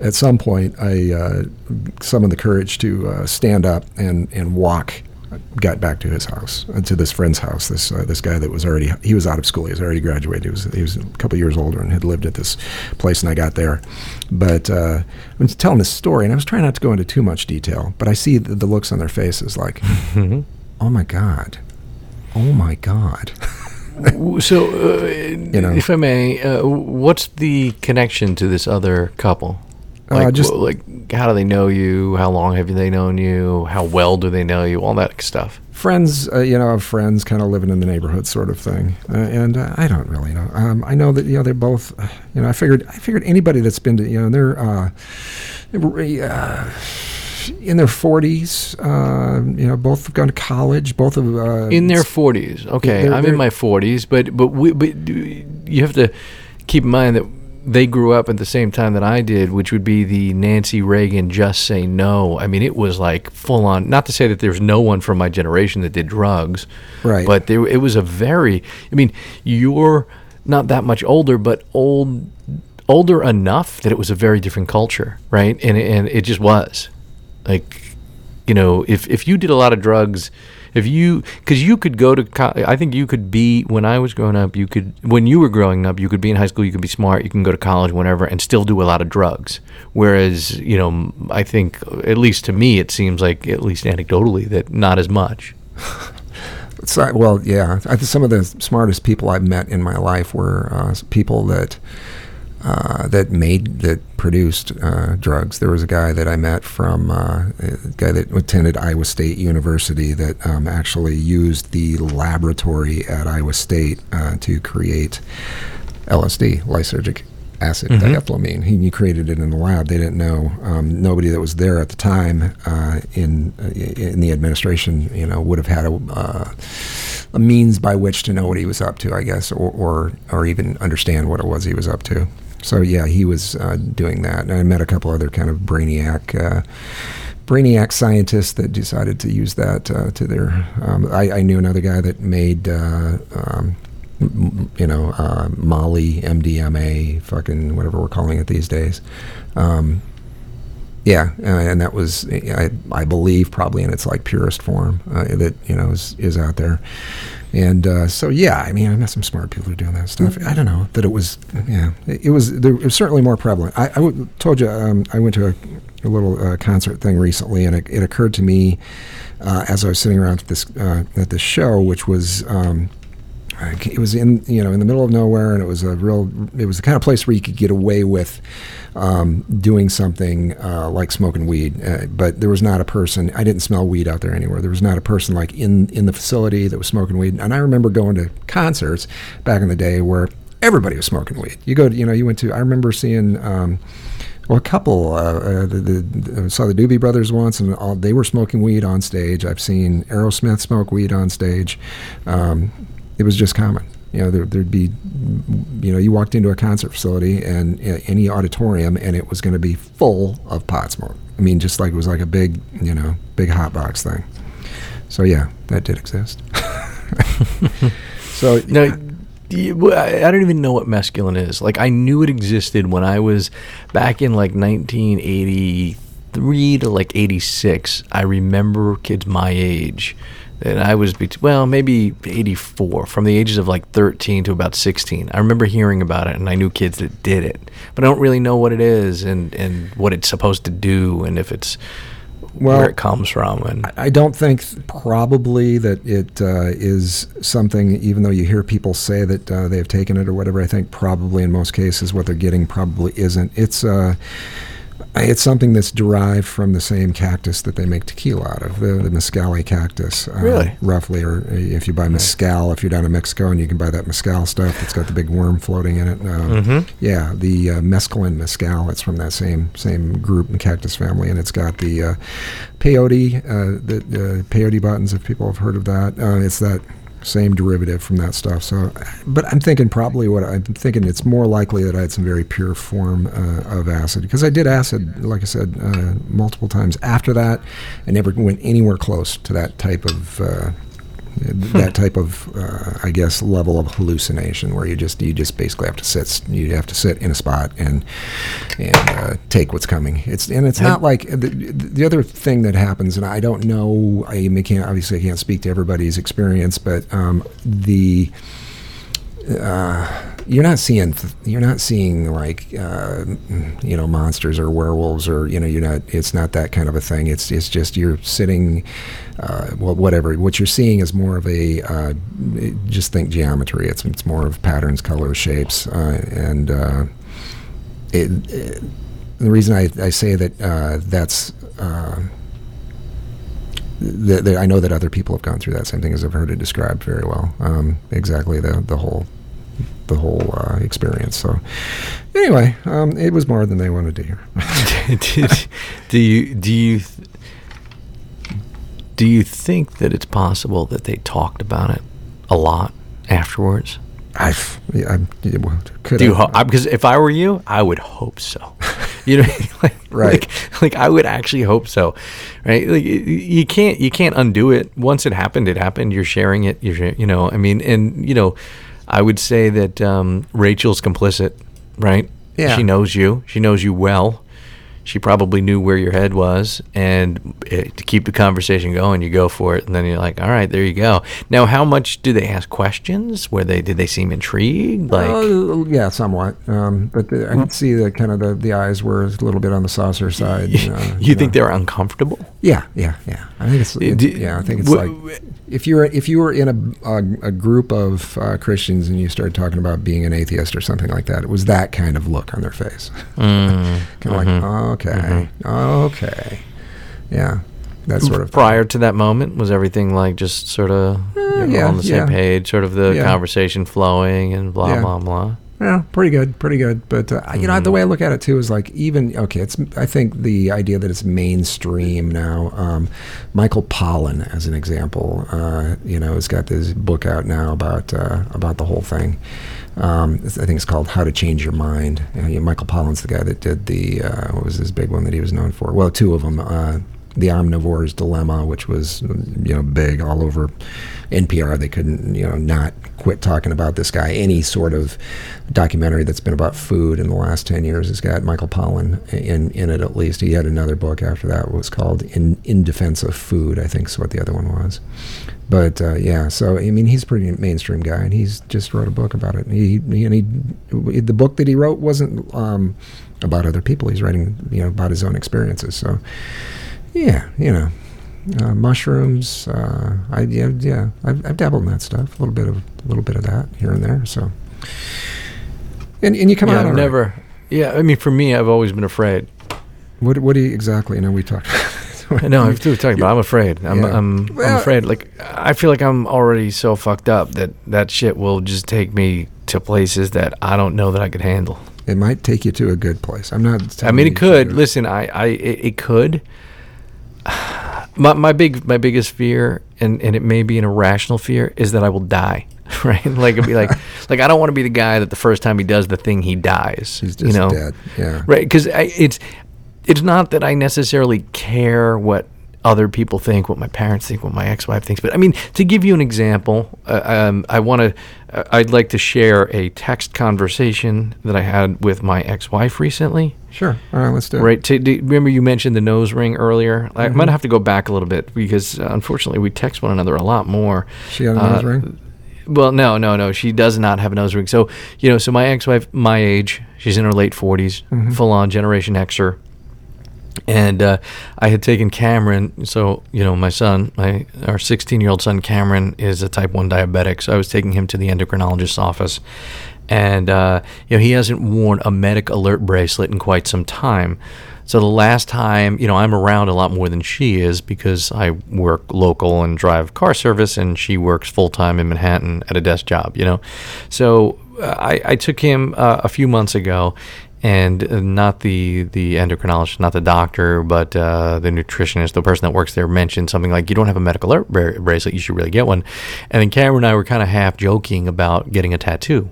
at some point, I uh, summoned the courage to uh, stand up and and walk. Got back to his house, uh, to this friend's house. This uh, this guy that was already he was out of school. He was already graduated. He was he was a couple years older and had lived at this place. And I got there, but uh, I was telling this story, and I was trying not to go into too much detail. But I see the, the looks on their faces, like, oh my god, oh my god. So, uh, know. if I may, uh, what's the connection to this other couple? Uh, Like, just- wh- like, how do they know you? How long have they known you? How well do they know you? All that stuff. friends, uh, you know, of friends, kind of living in the neighborhood, sort of thing. Uh, and uh, I don't really know. Um, I know that you know they're both. You know, I figured I figured anybody that's been to you know they're. Uh, uh, in their 40s, uh, you know, both have gone to college. Both of uh, in their forties. Okay, they're- I'm they're- in my forties, but but we, but you have to keep in mind that they grew up at the same time that I did, which would be the Nancy Reagan "Just Say No." I mean, it was like full on. Not to say that there's no one from my generation that did drugs, Right. But there, it was a very. I mean, you're not that much older, but old older enough that it was a very different culture, right? And and it just was like you know, if if you did a lot of drugs, If you, because you could go to, co- I think you could be when I was growing up. You could when you were growing up, you could be in high school. You could be smart. You can go to college, whenever, and still do a lot of drugs. Whereas, you know, I think at least to me, it seems like at least anecdotally that not as much. Well, yeah. I, some of the smartest people I've met in my life were uh, people that uh, that made that produced uh, drugs. There was a guy that I met from uh, a guy that attended Iowa State University that um, actually used the laboratory at Iowa State uh, to create LSD, lysergic acid diethylamine. He, he created it in the lab. They didn't know. Um, nobody that was there at the time uh, in uh, in the administration, you know, would have had a, uh, a means by which to know what he was up to, I guess, or or, or even understand what it was he was up to. So yeah, he was uh, doing that. And I met a couple other kind of brainiac. Uh, Brainiac scientists that decided to use that uh, to their. Um, I, I knew another guy that made uh, um, you know, uh, Molly, MDMA, fucking whatever we're calling it these days. Um, yeah, uh, and that was, I, I believe, probably in its like purest form uh, that you know is, is out there. And uh, so, yeah, I mean, I met some smart people who are doing that stuff. I don't know that it was, yeah, it, it was. There, it was certainly more prevalent. I, I w- told you um, I went to a, a little uh, concert thing recently, and it, it occurred to me uh, as I was sitting around at this uh, at this show, which was. Um, it was in you know in the middle of nowhere, and it was a real. It was the kind of place where you could get away with um, doing something uh, like smoking weed, uh, but there was not a person. I didn't smell weed out there anywhere. There was not a person like in in the facility that was smoking weed. And I remember going to concerts back in the day where everybody was smoking weed. You go, to, you know, you went to. I remember seeing. Um, well, a couple. Uh, uh, the, the, I saw the Doobie Brothers once, and all, they were smoking weed on stage. I've seen Aerosmith smoke weed on stage. Um, it was just common. You know, there, there'd be, you know, you walked into a concert facility and uh, any auditorium, and it was going to be full of pot smoke. I mean, just like it was like a big, you know, big hot box thing. So yeah, that did exist. so No, you- well, I I don't even know what mescaline is. Like I knew it existed when I was back in like 1983 to like 86. I remember kids my age that I was bet- well maybe 84 from the ages of like 13 to about 16. I remember hearing about it and I knew kids that did it, but I don't really know what it is and and what it's supposed to do and if it's Well, where it comes from and I don't think probably that it uh, is something, even though you hear people say that uh, they've taken it or whatever, I think probably in most cases what they're getting probably isn't. It's uh, it's something that's derived from the same cactus that they make tequila out of, the, the mescali cactus. Uh, Really? Roughly, or uh, if you buy mescal, if you're down in Mexico and you can buy that mescal stuff that's got the big worm floating in it. Uh, Mhm. Yeah, the uh, mescaline mescal, it's from that same same group and cactus family, and it's got the uh, peyote, uh, the uh, peyote buttons, if people have heard of that. Uh, it's that same derivative from that stuff. So, but I'm thinking probably what I'm thinking it's more likely that I had some very pure form uh, of acid because I did acid, like I said, uh, multiple times after that. I never went anywhere close to that type of. That type of, uh, I guess, level of hallucination where you just you just basically have to sit you have to sit in a spot and and uh, take what's coming. It's and it's not like the, the other thing that happens, and I don't know. I can't obviously I can't speak to everybody's experience, but um, the uh, you're not seeing you're not seeing like uh, you know monsters or werewolves or you know you're not it's not that kind of a thing. It's it's just you're sitting uh, well whatever. What you're seeing is more of a uh, just think geometry. It's it's more of patterns colors shapes uh, and uh, it, it, the reason I, I say that uh, that's that, that I know that other people have gone through that. Same thing as I've heard it described very well. Um, exactly the the whole the whole uh, experience. So anyway, um, it was more than they wanted to hear. Did- do you do you th- do you think that it's possible that they talked about it a lot afterwards? I've, yeah, I'm, yeah, well, could Do you I- ho- I- because if I were you, I would hope so. You know, like, Right. Like, like I would actually hope so, right? Like you can't you can't undo it. Once it happened, it happened. You're sharing it. You're you know. I mean, and you know, I would say that um, Rachel's complicit, right? Yeah. She knows you. She knows you well. She probably knew where your head was, and it, to keep the conversation going, you go for it, and then you're like, all right, there you go. Now, how much do they ask questions? Were they did they seem intrigued? Like, Uh, yeah, somewhat. Um, but the, I could see that kind of the, the eyes were a little bit on the saucer side. you, uh, you think know. they're uncomfortable? Yeah, yeah, yeah. I think it's it- Do- yeah. I think it's wh- like if you're if you were in a a, a group of uh, Christians and you started talking about being an atheist or something like that, it was that kind of look on their face, Mm, kind of mhm. like okay, okay, yeah, that sort of Prior to that moment, was everything like just sort of yeah, on the same yeah. page, sort of the Yeah. conversation flowing and blah Yeah. blah blah. Yeah, pretty good, pretty good. But uh, you know, the Mm. way I look at it too is like even okay. It's I think the idea that it's mainstream now. Um, Michael Pollan, as an example, uh, you know, has got this book out now about uh, about the whole thing. Um, I think it's called How to Change Your Mind. Uh, Michael Pollan's the guy that did the uh, what was his big one that he was known for? Well, two of them. Uh, the Omnivore's Dilemma, which was you know big all over NPR. They couldn't you know not quit talking about this guy. Any sort of documentary that's been about food in the last ten years has got Michael Pollan in in it at least. He had another book after that was called In In Defense of Food. I think is what the other one was. But uh, yeah, so I mean, he's a pretty mainstream guy, and he's just wrote a book about it. He, he and he, the book that he wrote wasn't um, about other people. He's writing, you know, about his own experiences. So yeah, you know, uh, mushrooms. Uh, I yeah, yeah I've, I've dabbled in that stuff. A little bit of a little bit of that here and there. So, and and you come yeah, out I've all right. never. Yeah, I mean, for me, I've always been afraid. What what do you exactly? You know, we talked. No, I'm been talking about. I'm afraid. I'm, Yeah. I'm, Well- I'm afraid. Like, I feel like I'm already so fucked up that that shit will just take me to places that I don't know that I could handle. It might take you to a good place. I'm not. I mean, it could. should. Listen, I, I, it, it could. My, my big, my biggest fear, and, and it may be an irrational fear, is that I will die. Right? Like it'd be like, like I don't want to be the guy that the first time he does the thing, he dies. He's just you know? dead. Yeah. Right? Because it's, it's not that I necessarily care what other people think, what my parents think, what my ex-wife thinks. But I mean, to give you an example, uh, um, I want to, uh, I'd like to share a text conversation that I had with my ex-wife recently. Sure. All right. Let's do it. Right. To, do, remember you mentioned the nose ring earlier. I, Mm-hmm. gonna have to go back a little bit because uh, unfortunately we text one another a lot more. She got a Uh, nose ring. Well, no, no, no. She does not have a nose ring. So you know, so my ex-wife, my age, she's in her late 40s, Mm-hmm. full-on Generation Xer. And uh, I had taken Cameron. So you know, my son, my our 16-year-old son Cameron is a type one diabetic. So I was taking him to the endocrinologist's office, and uh, you know he hasn't worn a medic alert bracelet in quite some time. So the last time, you know, I'm around a lot more than she is because I work local and drive car service, and she works full time in Manhattan at a desk job. You know, so uh, I, I took him uh, a few months ago, and uh, not the the endocrinologist, not the doctor, but uh, the nutritionist, the person that works there, mentioned something like, "You don't have a medical alert bra- bracelet. You should really get one." And then Cameron and I were kind of half joking about getting a tattoo.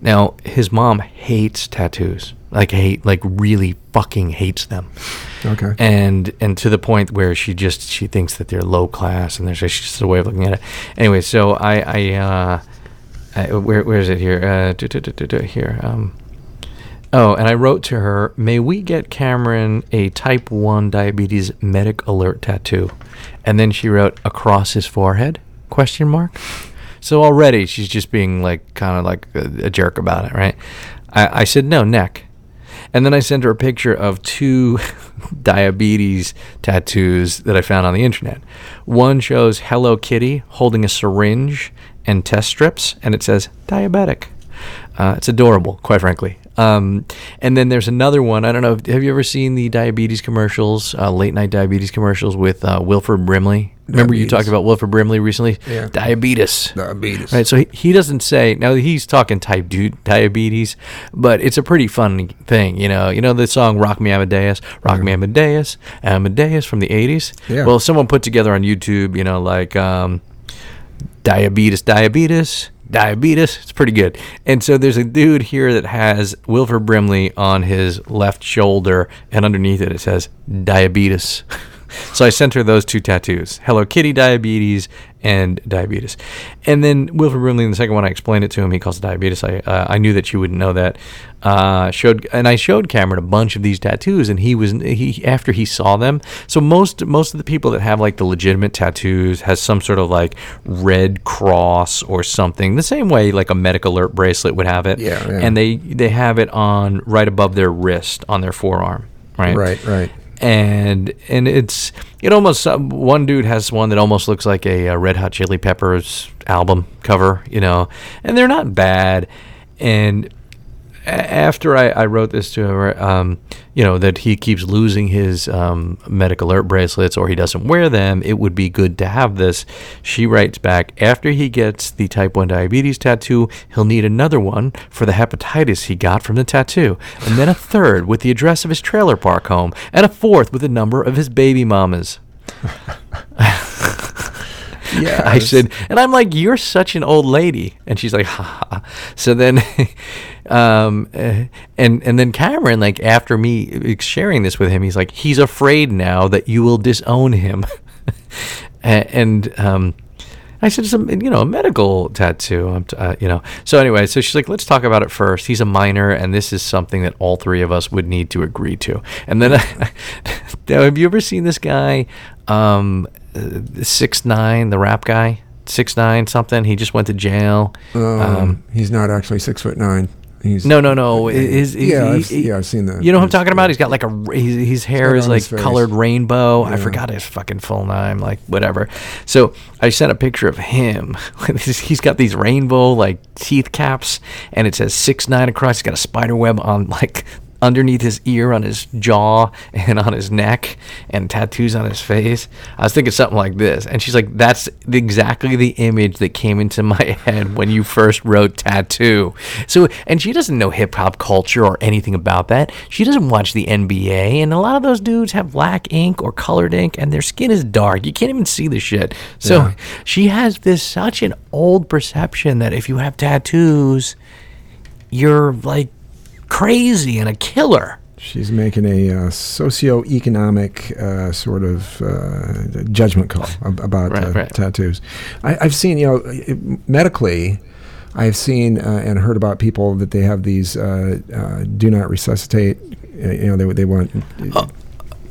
Now his mom hates tattoos, like hate, like really fucking hates them, Okay. and and to the point where she just she thinks that they're low class, and there's just, just a way of looking at it. Anyway, so I I, uh, I where where is it here? Uh, here. Um, oh, and I wrote to her, may we get Cameron a type one diabetes medic alert tattoo? And then she wrote across his forehead? Question mark. So already she's just being like kind of like a, a jerk about it, right? I, I said no, neck. And then I sent her a picture of two diabetes tattoos that I found on the internet. One shows Hello Kitty holding a syringe and test strips, and it says diabetic. Uh, it's adorable, quite frankly. Um, and then there's another one. I don't know. Have you ever seen the diabetes commercials, uh, late night diabetes commercials with uh, Wilford Brimley? Remember you talked about Wilford Brimley recently? Yeah. Diabetes. Diabetes. Right, so he, he doesn't say now he's talking type two diabetes, but it's a pretty fun thing, you know. You know the song "Rock Me Amadeus," "Rock Me Amadeus," Amadeus from the '80s. Yeah. Well, someone put together on YouTube, you know, like um, diabetes, diabetes, diabetes. It's pretty good. And so there's a dude here that has Wilford Brimley on his left shoulder, and underneath it it says diabetes. so I sent her those two tattoos: Hello Kitty diabetes and diabetes. And then Wilford Brimley, in the second one, I explained it to him. He calls it diabetes. I uh, I knew that you wouldn't know that. Uh, showed and I showed Cameron a bunch of these tattoos, and he was he after he saw them. So most most of the people that have like the legitimate tattoos has some sort of like red cross or something, the same way like a medic alert bracelet would have it. Yeah, yeah. And they they have it on right above their wrist on their forearm. Right. Right, right. And and it's it almost uh, one dude has one that almost looks like a, uh Red Hot Chili Peppers album cover, you know, and they're not bad. And a- after I, I wrote this to him, um, you know, that he keeps losing his um, medical alert bracelets or he doesn't wear them, it would be good to have this. She writes back, after he gets the type 1 diabetes tattoo, he'll need another one for the hepatitis he got from the tattoo, and then a third with the address of his trailer park home, and a fourth with the number of his baby mamas. Yeah. I said, and I'm like, you're such an old lady, and she's like, ha. ha. So then, um, uh, and and then Cameron, like after me sharing this with him, he's like, he's afraid now that you will disown him, and um. I said, it's a, you know, a medical tattoo, I'm t- uh, you know. So anyway, so she's like, let's talk about it first. He's a minor, and this is something that all three of us would need to agree to. And then, now, have you ever seen this guy, um, six nine, the rap guy, six nine something? He just went to jail. Um, he's not actually six foot nine. He's No, no, no. His, his, yeah, he- I've, he- yeah, I've seen that. You know what I'm talking about? He's got like a his, his hair right is like colored rainbow. I forgot his fucking full name, like whatever. So I sent a picture of him. He's got these rainbow like teeth caps, and it says six nine across. He's got a spider web on like underneath his ear, on his jaw, and on his neck, and tattoos on his face. I was thinking something like this, and she's like, "That's exactly the image that came into my head when you first wrote tattoo." So, and she doesn't know hip hop culture or anything about that. She doesn't watch the NBA, and a lot of those dudes have black ink or colored ink, and their skin is dark. You can't even see the shit. So, Yeah. she has this such an old perception that if you have tattoos, you're like crazy and a killer. She's making a uh, socio-economic uh, sort of uh, judgment call ab- about Right, uh, right. tattoos. I, I've seen, you know, it- medically, I've seen uh, and heard about people that they have these uh, uh, do not resuscitate. You know, they they want.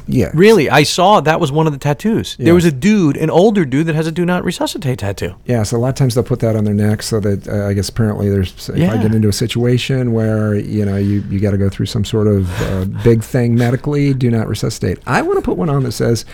Yeah. Really, I saw that was one of the tattoos. Yeah. There was a dude, an older dude, that has a "Do Not Resuscitate" tattoo. Yeah, so a lot of times they'll put that on their neck so that uh, I guess apparently there's if I get into a situation where you know you, you got to go through some sort of uh, big thing medically, do not resuscitate. I want to put one on that says,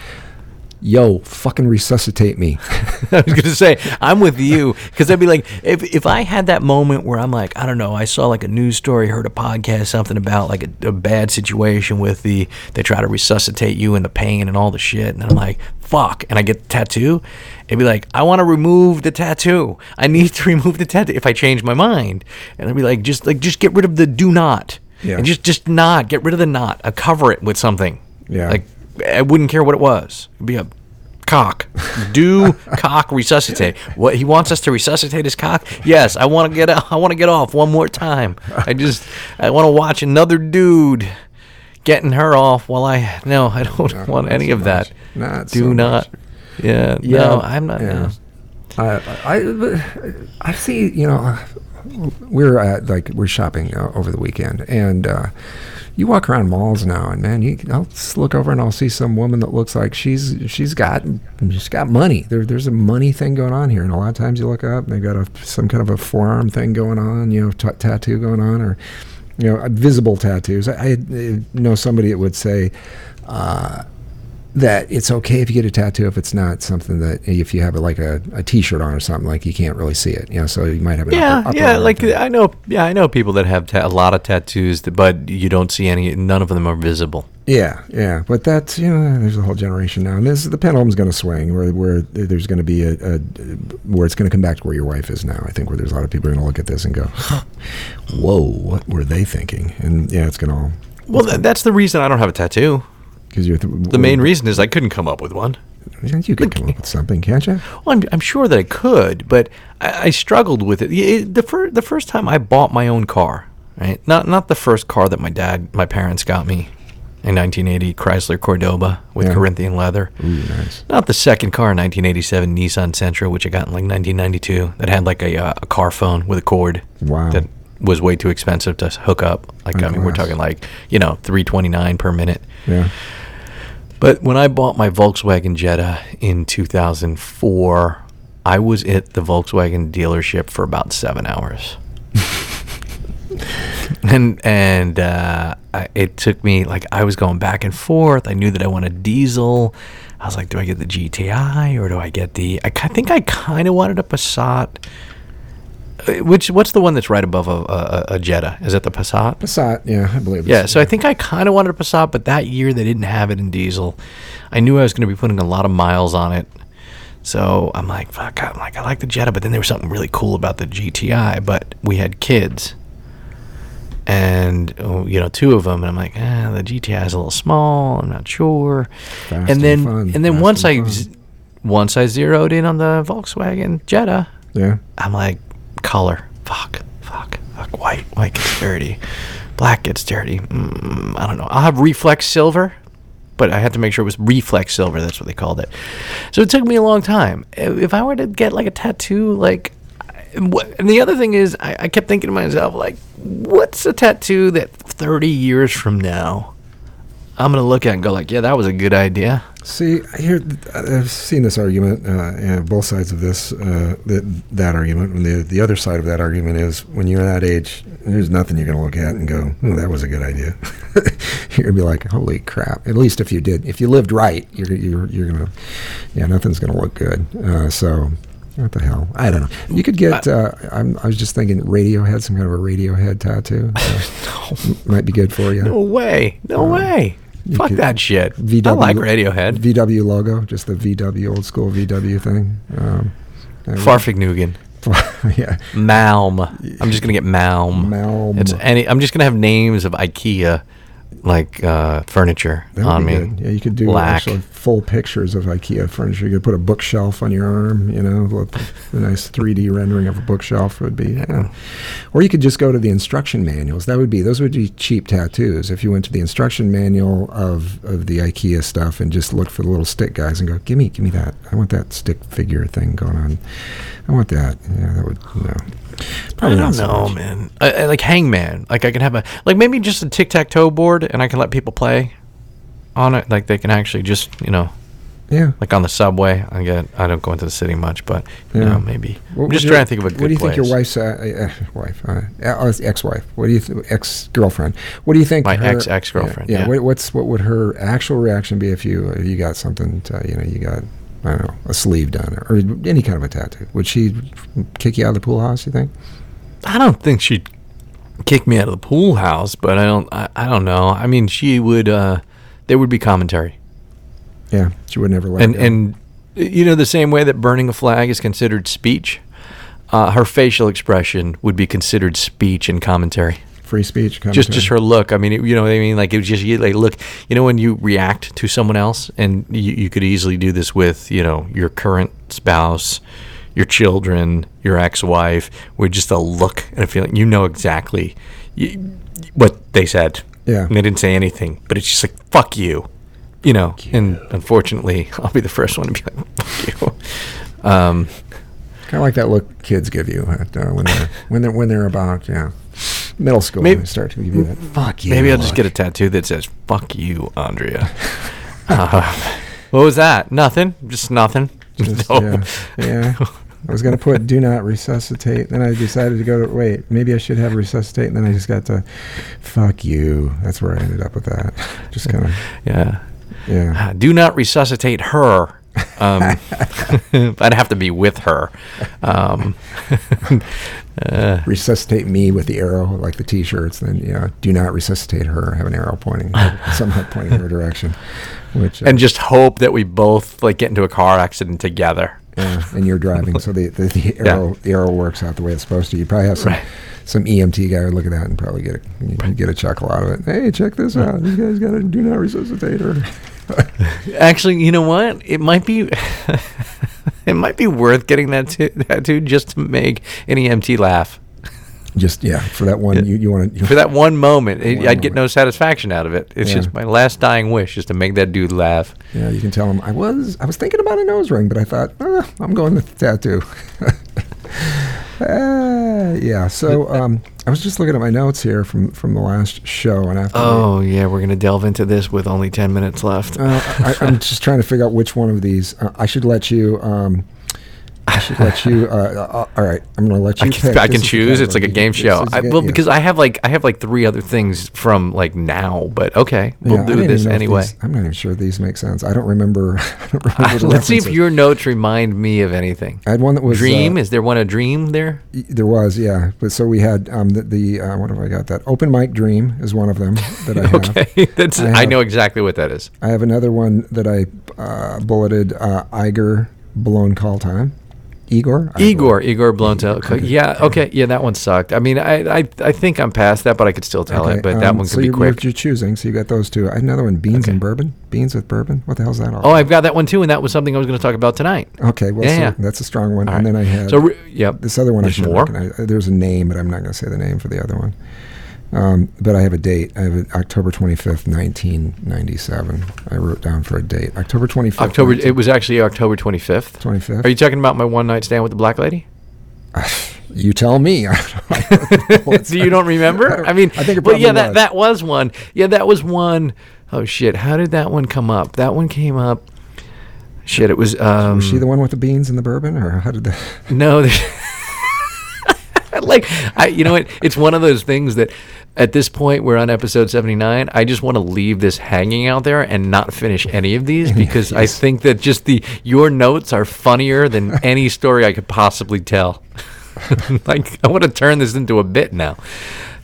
"Yo, fucking resuscitate me." I was gonna say I'm with you because I'd be like, if if I had that moment where I'm like, I don't know, I saw like a news story, heard a podcast, something about like a, a bad situation with the they try to resuscitate you and the pain and all the shit, and then I'm like, fuck, and I get the tattoo, it'd be like, I want to remove the tattoo. I need to remove the tattoo if I change my mind, and I'd be like, just like just get rid of the do not, Yeah. and just just not get rid of the not, uh, cover it with something, Yeah. like I wouldn't care what it was. It'd be a cock. Do cock resuscitate. What he wants us to resuscitate his cock? Yes, I want to get I want to get off one more time. I just I want to watch another dude getting her off while I no, I don't Not- want any so of that. Not Do so not. Yeah, no, I'm not. Yeah. no. I, I, I see. You know, we're at, like we're shopping uh, over the weekend, and uh, you walk around malls now, and man, you I'll just look over and I'll see some woman that looks like she's she's got she's got money. There, there's a money thing going on here, and a lot of times you look up, and they've got a some kind of a forearm thing going on, you know, t- tattoo going on, or you know, visible tattoos. I, I know somebody that would say. Uh, that it's okay if you get a tattoo if it's not something that if you have like a, a t-shirt on or something like you can't really see it you know so you might have an Yeah, upper, upper yeah, like thing. I know, yeah, I know people that have ta- a lot of tattoos, that, but you don't see any. None of them are visible. yeah yeah but that's you know there's a whole generation now and this the pendulum's going to swing where where there's going to be a, a where it's going to come back to where your wife is now i think where there's a lot of people going to look at this and go whoa what were they thinking and yeah it's going to all Well, that's the reason I don't have a tattoo. Because you're th- The main reason is I couldn't come up with one. you could come up with something can't you Well, I'm, I'm sure that I could, but I, I struggled with it. It- the first the first time I bought my own car, right? Not not the first car that my dad, my parents got me, in 1980 Chrysler Cordoba with Yeah. Corinthian leather. Ooh, nice. Not the second car, in 1987 Nissan Sentra, which I got in like 1992, that had like a, uh, a car phone with a cord Wow. that was way too expensive to hook up. Like, Oh, I mean, we're talking like, you know, 329 per minute. Yeah. But when I bought my Volkswagen Jetta in 2004, I was at the Volkswagen dealership for about seven hours. and and uh, I, it took me like I was going back and forth. I knew that I wanted diesel. I was like, do I get the GTI or do I get the? I think I kind of wanted a Passat. Uh, Which what's the one that's right above a, a, a Jetta? Is it the Passat? Passat, yeah, I believe. Yeah, so I think I kind of wanted a Passat, but that year they didn't have it in diesel. I knew I was going to be putting a lot of miles on it. So I'm like, fuck, I'm like, I like the Jetta, but then there was something really cool about the GTI, but we had kids. And, oh, you know, two of them, and I'm like, eh, the GTI is a little small. I'm not sure. And and then, fun, and then fast once and I, once I zeroed in on the Volkswagen Jetta, Yeah. I'm like, color, fuck, fuck, fuck, white, white gets dirty, black gets dirty. Mm, I don't know. I'll have reflex silver, but I had to make sure it was reflex silver. That's what they called it. So it took me a long time. If I were to get like a tattoo, like, and the other thing is, I, I kept thinking to myself, like, what's a tattoo that 30 years from now I'm gonna look at and go like, yeah, that was a good idea. See, here I've seen this argument, uh, and both sides of this, uh, that that argument, and the the other side of that argument is when you're that age, there's nothing you're going to look at and go, oh, that was a good idea. you're going to be like, holy crap! At least if you did, if you lived right, you're you're you're going to, yeah, nothing's going to look good. Uh, so. What the hell? I don't know. You could get. Uh, I'm, I was just thinking, Radiohead, some kind of a Radiohead tattoo. Uh, m- might be good for you. No way, no way. Fuck could- that shit. VW I like Radiohead. VW logo, just the VW old school VW thing. Um, Fahrvergnügen. yeah, Malm. I'm just gonna get Malm. Malm. It's any. I'm just gonna have names of IKEA, like uh, furniture on me. good. Yeah, you could do Black. actually full pictures of IKEA furniture. You could put a bookshelf on your arm. You know, a nice 3D rendering of a bookshelf would be. Yeah. Or you could just go to the instruction manuals. That would be those would be cheap tattoos. If you went to the instruction manual of of the IKEA stuff and just look for the little stick guys and go, give me, give me that. I want that stick figure thing going on. I want that. Yeah, that would. No. I Probably not don't so know, much. man. I, I like Hangman. Like I can have a like maybe just a tic tac toe board, and I can let people play on it. Like they can actually just you know Yeah. like on the subway. I get I don't go into the city much, but you Yeah. know maybe. What I'm just trying to think of a good What do you place. think your wife's uh, uh, wife, uh, uh, ex-wife? What do you th- ex-girlfriend? What do you think? My her- ex-ex-girlfriend, Yeah. yeah. What, what's what would her actual reaction be if you if you got something? To, you know, you got I don't know a sleeve done or any kind of a tattoo. Would she kick you out of the pool house? You think? I don't think she'd kick me out of the pool house, but I don't. I, I don't know. I mean, she would. uh There would be commentary, Yeah, she would never let. and and you know the same way that burning a flag is considered speech. Uh, her facial expression would be considered speech and commentary. Free speech. Just just her look. I mean, it, you know what I mean? Like it was just you, like look. You know when you react to someone else, and you, you could easily do this with you know your current spouse, your children, your ex-wife, with just a look and a feeling. You know exactly you, what they said. Yeah. And they didn't say anything, but it's just like fuck you, you know. And unfortunately, I'll be the first one to be like fuck you. Um, kind of like that look kids give you at, uh, when they're when they're when they're about yeah middle school. Maybe- they start to give you that. Fuck you. Maybe I'll just get a tattoo that says "fuck you, Andrea." uh, what was that? Nothing. Just nothing. Just, No. Yeah, yeah. I was gonna put "do not resuscitate," then I decided to go to wait. Maybe I should have resuscitate, and then I just got to "fuck you." That's where I ended up with that. Just kind of Yeah. yeah. Uh, Do not resuscitate her. Um, I'd have to be with her. Um, uh, Resuscitate me with the arrow, like the T-shirts. Then yeah, do not resuscitate her. Have an arrow pointing, somehow pointing in her direction. Which uh, and just hope that we both like get into a car accident together. Yeah, and you're driving, so the the, the Yeah. arrow the arrow works out the way it's supposed to. You probably have some. Right. Some EMT guy would look at that and probably get a can get a chuckle out of it. Hey, check this out! These guys got to do not resuscitate her. Actually, you know what? It might be. it might be worth getting that t- tattoo just to make an EMT laugh. Just yeah, for that one, you, you want to For that one moment, it- One I'd get no satisfaction out of it. It's Yeah. just my last dying wish is to make that dude laugh. Yeah, you can tell him. I was I was thinking about a nose ring, but I thought "Ah, I'm going with the tattoo. Uh, yeah. So um, I was just looking at my notes here from from the last show, and after Oh yeah, we're gonna delve into this with only ten minutes left. uh, I, I'm just trying to figure out which one of these uh, I should let you. Um, I should let you. Uh, uh, all right, I'm going to let you. I can, pick. I can choose. It's like a game show. I, well, yeah. because I have like I have like three other things from like now, but okay, we'll Yeah, do this even know if anyway. these- I'm not even sure these make sense. I don't remember. I don't remember Let's see if your notes remind me of anything. I had one that was Dream? uh, Is there one a dream there? There was, yeah. But so we had um, the, the uh, what have I got? That open mic dream is one of them that I have. Okay, that's I I, know exactly what that is. I have another one that I uh, bulleted. Uh, Igor blown call time. Igor. Igor, Igor Blontel. Yeah, okay, yeah, that one sucked. I mean, I, I, I think I'm past that, but I could still tell Okay, it. But that um, one could so be you're, quick. You're choosing, so you got those two. I another one, beans and bourbon. Beans with bourbon. What the hell's that all? Oh, I've got that one too, and that was something I was going to talk about tonight. okay. Well, yeah, so yeah. that's a strong one. All and right. then I had So, re- yep. this other one. I There's should more? recognize. There's a name, but I'm not going to say the name for the other one. Um, but I have a date. I have a, October 25th, 1997. I wrote down for a date. October 25th. October. It was actually October 25th. 25th. Are you talking about my one night stand with the black lady? You tell me. Do you don't remember? I, mean, I think it well, yeah, probably that was. that was one. Yeah, that was one oh shit! How did that one come up? That one came up. Shit, it was. Um, Was she the one with the beans and the bourbon, or how did that? No, there's- like I, you know what? It's one of those things that at this point we're on episode seventy nine. I just want to leave this hanging out there and not finish any of these because I think that just the your notes are funnier than any story I could possibly tell. like I want to turn this into a bit now.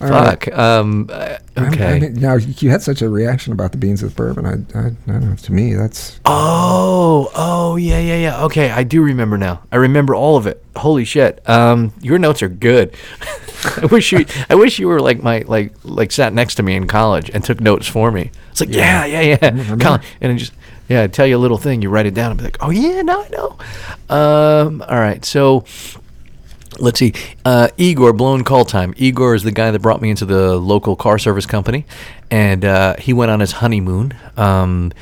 All right. Fuck. Um. uh, I- I Okay. mean, now you had such a reaction about the beans with bourbon. I, I, I don't know. To me, that's Oh, oh, yeah, yeah, yeah. Okay, I do remember now. I remember all of it. Holy shit. Um, your notes are good. I wish you, I wish you were like my, like, like sat next to me in college and took notes for me. It's like, yeah, yeah, yeah. Remember? Colin, and just, yeah, I'd tell you a little thing, you write it down and be like, oh yeah, now I know. Um, all right, so let's see. Uh, Igor, blown call time. Igor is the guy that brought me into the local car service company, and uh, he went on his honeymoon um,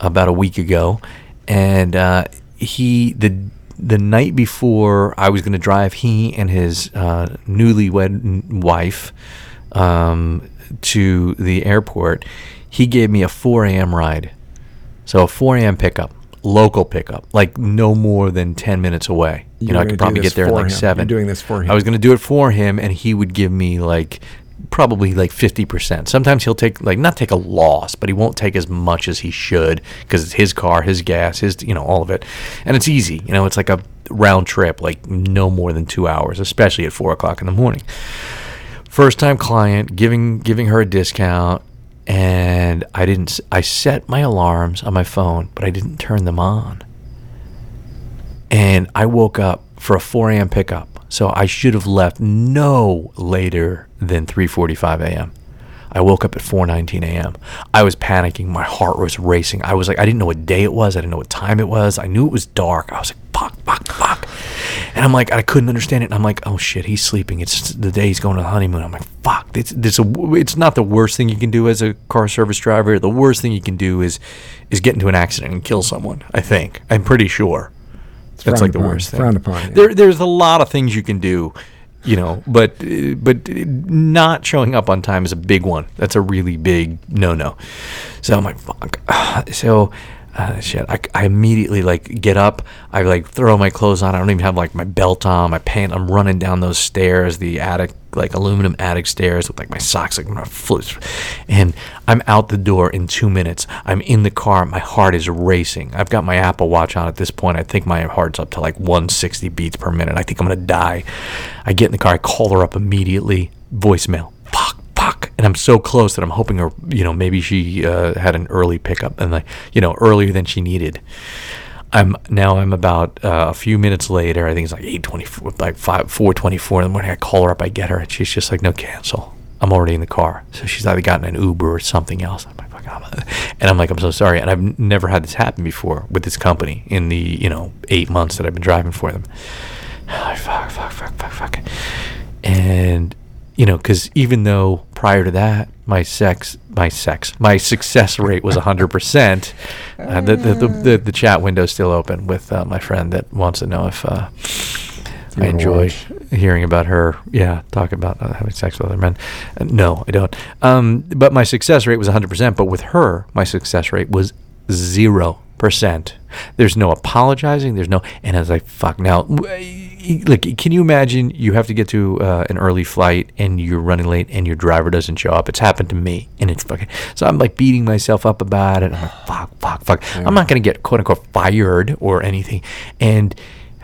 about a week ago, and uh, he the the night before I was going to drive he and his uh, newlywed wife um, to the airport. He gave me a 4 a.m. ride. So a 4 a.m. pickup, local pickup, like no more than 10 minutes away. You, You know, I could probably get there in like him. seven. You're doing this for him. I was going to do it for him, and he would give me like probably like 50%. Sometimes he'll take like not take a loss, but he won't take as much as he should because it's his car, his gas, his you know all of it, and it's easy. You know, it's like a round trip, like no more than two hours, especially at four o'clock in the morning first time client giving giving her a discount and I didn't I set my alarms on my phone but I didn't turn them on and I woke up for a 4 a.m. pickup so I should have left no later than 3:45 a.m. I woke up at 4:19 a.m. I was panicking. My heart was racing. I was like, I didn't know what day it was. I didn't know what time it was. I knew it was dark. I was like, fuck, fuck, fuck. And I'm like, I couldn't understand it. And I'm like, oh shit, he's sleeping. It's the day he's going to the honeymoon. I'm like, fuck. It's, a, it's not the worst thing you can do as a car service driver. The worst thing you can do is is get into an accident and kill someone. I think. I'm pretty sure. That's like the upon, worst thing. frowned upon, yeah. There, there's a lot of things you can do, you know, but but not showing up on time is a big one. That's a really big no no. So I'm like, fuck. So. Uh, shit, I, I immediately like get up. I like throw my clothes on. I don't even have like my belt on, my pant. I'm running down those stairs, the attic, like aluminum attic stairs with like my socks, like my foot. And I'm out the door in two minutes. I'm in the car. My heart is racing. I've got my Apple Watch on at this point. I think my heart's up to like 160 beats per minute. I think I'm gonna die. I get in the car. I call her up immediately. Voicemail. Fuck fuck and i'm so close that i'm hoping her you know maybe she uh, had an early pickup and like you know earlier than she needed i'm now i'm about uh, a few minutes later i think it's like 824 like 5 424 in the morning i call her up i get her and she's just like no cancel. I'm already in the car. So she's either gotten an uber or something else. I'm like, "Fuck, I'm-" and i'm like i'm so sorry. And i've never had this happen before with this company in the you know eight months that i've been driving for them. Fuck fuck fuck fuck fuck. And you know, because even though prior to that, my sex, my sex, my success rate was 100%, uh, the, the, the, the, the chat window's still open with uh, my friend that wants to know if uh, I enjoy watch? hearing about her, yeah, talking about uh, having sex with other men. Uh, no, I don't. Um, but my success rate was 100%, but with her, my success rate was 0%. There's no apologizing. There's no, and as I fuck. Now, like, can you imagine you have to get to uh, an early flight and you're running late and your driver doesn't show up? It's happened to me, and it's fucking. So I'm like beating myself up about it. I'm like, fuck, fuck, fuck. I'm not gonna get quote unquote fired or anything, and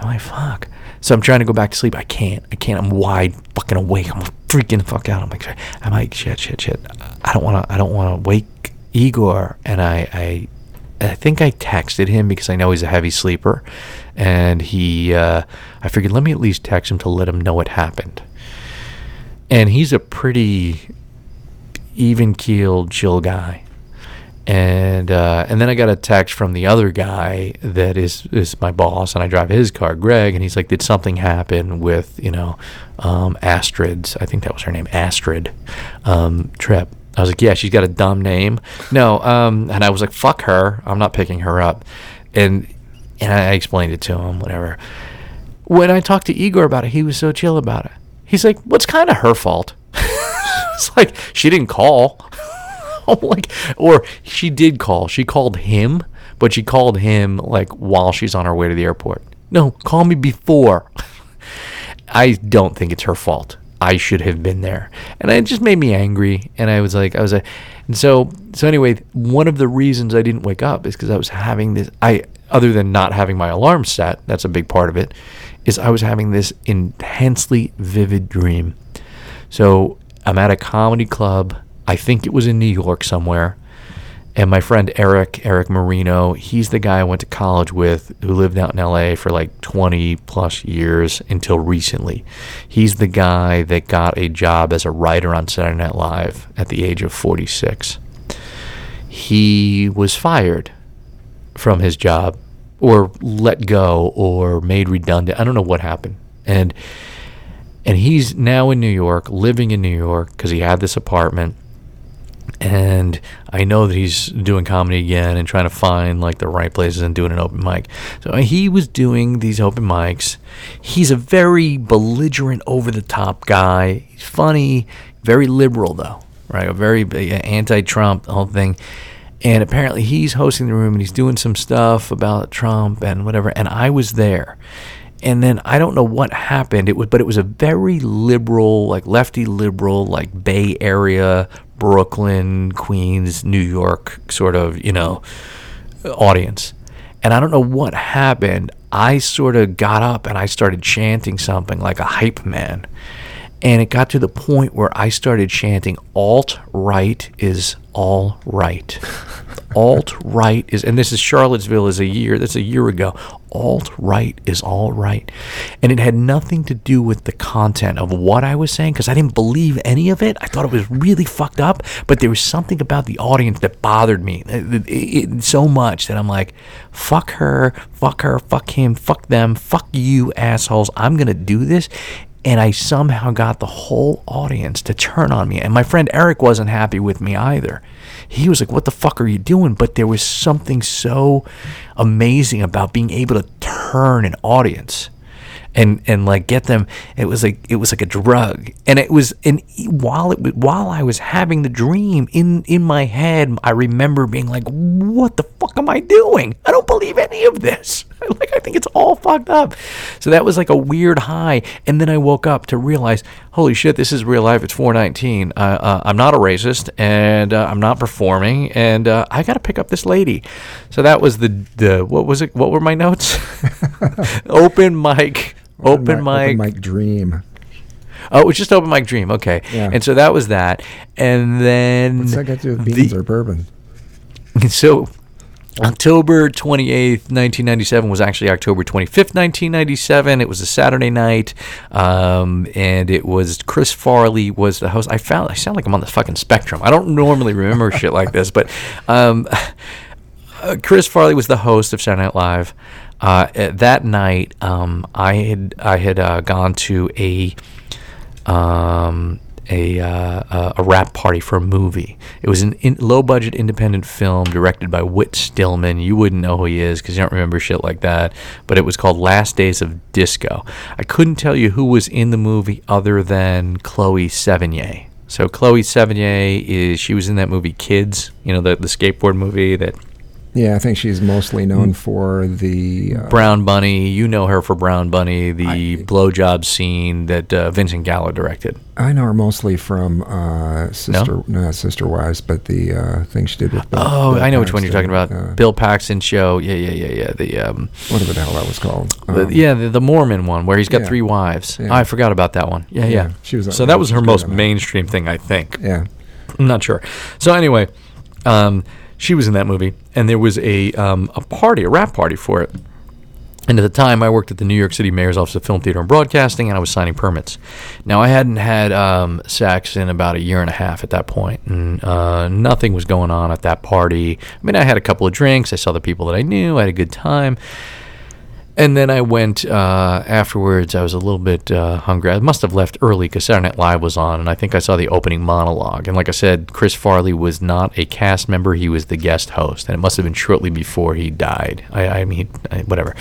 I'm like, fuck. So I'm trying to go back to sleep. I can't. I can't. I'm wide fucking awake. I'm freaking the fuck out. I'm like, I'm like, shit, shit, shit. I don't want to. I don't want to wake Igor. And I, I, I think I texted him because I know he's a heavy sleeper, and he. Uh, I figured let me at least text him to let him know what happened. And he's a pretty even keeled, chill guy and uh, and then I got a text from the other guy that is is my boss, and I drive his car, Greg, and he's like, "Did something happen with you know um, Astrid's? I think that was her name, Astrid um, Trip." I was like, "Yeah, she's got a dumb name." No, um, and I was like, "Fuck her! I'm not picking her up," and and I explained it to him, whatever. When I talked to Igor about it, he was so chill about it. He's like, "What's kind of her fault?" it's like she didn't call. Like, or she did call. She called him, but she called him like while she's on her way to the airport. No, call me before. I don't think it's her fault. I should have been there, and it just made me angry. And I was like, I was like, and so, so anyway, one of the reasons I didn't wake up is because I was having this. I other than not having my alarm set, that's a big part of it. Is I was having this intensely vivid dream. So I'm at a comedy club. I think it was in New York somewhere. And my friend Eric, Eric Marino, he's the guy I went to college with who lived out in LA for like 20 plus years until recently. He's the guy that got a job as a writer on Saturday Night Live at the age of 46. He was fired from his job or let go or made redundant. I don't know what happened. And and he's now in New York, living in New York because he had this apartment. And I know that he's doing comedy again and trying to find like the right places and doing an open mic. So uh, he was doing these open mics. He's a very belligerent, over the top guy. He's funny, very liberal though, right? A very uh, anti Trump, whole thing. And apparently he's hosting the room and he's doing some stuff about Trump and whatever. And I was there and then I don't know what happened. It was, but it was a very liberal, like lefty liberal, like Bay Area, Brooklyn, Queens, New York sort of, you know, audience. And I don't know what happened. I sort of got up and I started chanting something like a hype man. And it got to the point where I started chanting, alt right is all right. alt right is, and this is Charlottesville is a year, that's a year ago. Alt right is all right. And it had nothing to do with the content of what I was saying because I didn't believe any of it. I thought it was really fucked up, but there was something about the audience that bothered me it, it, it, so much that I'm like, fuck her, fuck her, fuck him, fuck them, fuck you assholes. I'm going to do this and I somehow got the whole audience to turn on me. And my friend Eric wasn't happy with me either. He was like, "What the fuck are you doing?" But there was something so amazing about being able to turn an audience and and like get them it was like it was like a drug. And it was and while it while I was having the dream in in my head I remember being like what the fuck am I doing? I don't believe any of this. Like I think it's all fucked up. So that was like a weird high. And then I woke up to realize holy shit this is real life. It's 419 uh, uh, I'm not a racist and uh, I'm not performing and uh, I got to pick up this lady. So that was the the what was it what were my notes? Open mic open mic, open mic dream. Oh, it was just open mic dream. Okay, Yeah. and so that was that, and then What's that got to do with the- beans or bourbon? so October 28th, 1997 was actually October 25th, 1997. It was a Saturday night. Um, and it was Chris Farley was the host. I found I sound like I'm on the fucking spectrum. I don't normally remember shit like this, but um, uh, Chris Farley was the host of Saturday Night Live. Uh, that night, um, I had I had uh, gone to a um, a uh, a wrap party for a movie. It was an in, low budget independent film directed by Whit Stillman. You wouldn't know who he is because you don't remember shit like that. But it was called Last Days of Disco. I couldn't tell you who was in the movie other than Chloe Sevigny. So Chloe Sevigny is she was in that movie Kids, you know the the skateboard movie that Yeah, I think she's mostly known for the. Uh, Brown Bunny. You know her for Brown Bunny, the I- blowjob scene that uh, Vincent Gallo directed. I know her mostly from uh, Sister, no? not Sister Wives, but the uh, thing she did with. Bill, Oh, Bill I know which one you're talking Paxton, about. uh, Bill Paxton show. Yeah, yeah, yeah, yeah. The um, whatever the hell that was called. the, Um, yeah, the, the Mormon one where he's got yeah. three wives. Yeah. I forgot about that one. Yeah, yeah. Yeah, she was- so that was her most mainstream thing, I think. Yeah. I'm not sure. So anyway, um, she was in that movie, and there was a um, a party, a wrap party for it. And at the time, I worked at the New York City Mayor's Office of Film, Theater, and Broadcasting, and I was signing permits. Now, I hadn't had um, sex in about a year and a half at that point, and uh, nothing was going on at that party. I mean, I had a couple of drinks, I saw the people that I knew, I had a good time. And then I went uh, afterwards. I was a little bit uh, hungry. I must have left early because Saturday Night Live was on, and I think I saw the opening monologue. And like I said, Chris Farley was not a cast member; he was the guest host, and it must have been shortly before he died. I, I mean, I, whatever.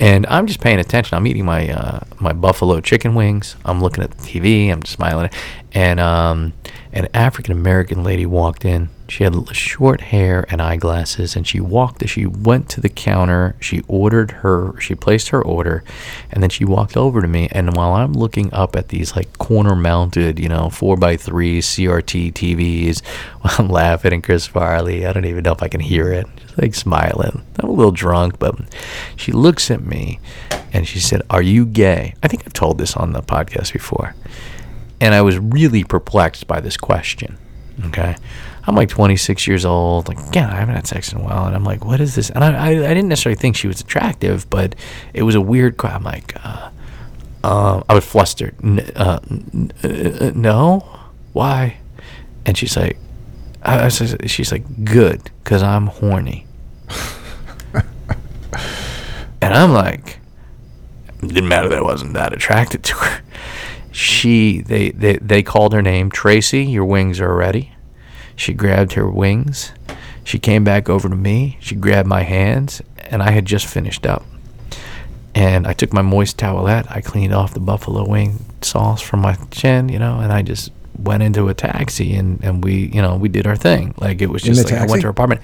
And I'm just paying attention. I'm eating my uh, my buffalo chicken wings. I'm looking at the TV. I'm smiling, and um, an African American lady walked in. She had short hair and eyeglasses, and she walked. She went to the counter. She ordered her. She placed her order, and then she walked over to me. And while I'm looking up at these like corner-mounted, you know, four by three CRT TVs, I'm laughing at Chris Farley. I don't even know if I can hear it. Just like smiling. I'm a little drunk, but she looks at me, and she said, "Are you gay?" I think I've told this on the podcast before and I was really perplexed by this question. Okay, I'm like 26 years old. Like, yeah, I haven't had sex in a while, and I'm like, what is this? And I, I, I didn't necessarily think she was attractive, but it was a weird. I'm like, uh, uh, I was flustered. N- uh, n- uh, no, why? And she's like, I, I says- she's like, good, cause I'm horny. and I'm like, didn't matter that I wasn't that attracted to her. She they, they they called her name Tracy. Your wings are ready. She grabbed her wings. She came back over to me. She grabbed my hands, and I had just finished up. And I took my moist towelette. I cleaned off the buffalo wing sauce from my chin, you know, and I just went into a taxi and, and we, you know, we did our thing. Like it was just like I went to her apartment.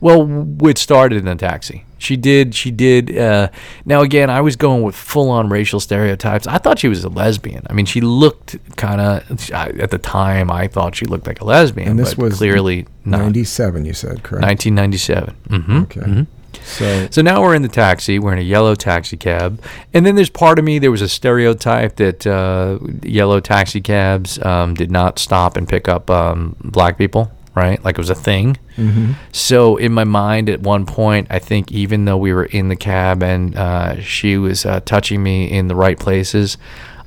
Well, it started in a taxi. She did. She did. Uh, now again, I was going with full-on racial stereotypes. I thought she was a lesbian. I mean, she looked kind of. At the time, I thought she looked like a lesbian. And this but was clearly not. 97, you said, correct? 1997. Mm-hmm. Okay. So, So now we're in the taxi. We're in a yellow taxi cab, and then there's part of me. There was a stereotype that uh, yellow taxi cabs um, did not stop and pick up um, black people, right? Like it was a thing. mhm. So in my mind, at one point, I think even though we were in the cab and uh, she was uh, touching me in the right places,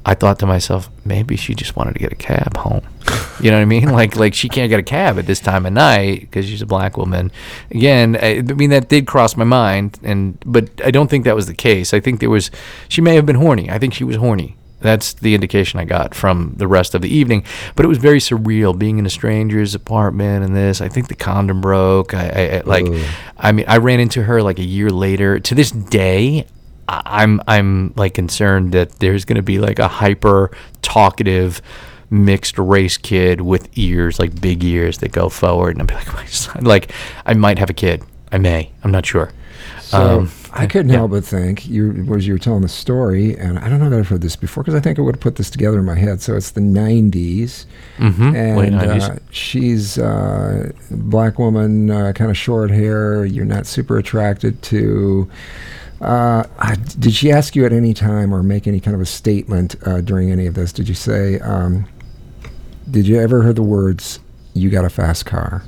I thought to myself, maybe she just wanted to get a cab home. You know what I mean? Like like she can't get a cab at this time of night because she's a black woman. Again, I, I mean that did cross my mind, and but I don't think that was the case. I think there was she may have been horny. I think she was horny. That's the indication I got from the rest of the evening. But it was very surreal being in a stranger's apartment and this. I think the condom broke. I, I, I like, Ugh. I mean, I ran into her like a year later. To this day, I'm I'm like concerned that there's going to be like a hyper talkative mixed race kid with ears like big ears that go forward and be like my son like I might have a kid I may I'm not sure So Um, I couldn't yeah. help but think you was you were telling the story, and I don't know that I've heard this before because I think I would have put this together in my head. So it's the '90s, Mhm, late and 90s. uh, she's uh, black woman, uh, kind of short hair. You're not super attracted to. Uh, I, did she ask you at any time or make any kind of a statement uh, during any of this? Did you say? Um, did you ever hear the words "You got a fast car"?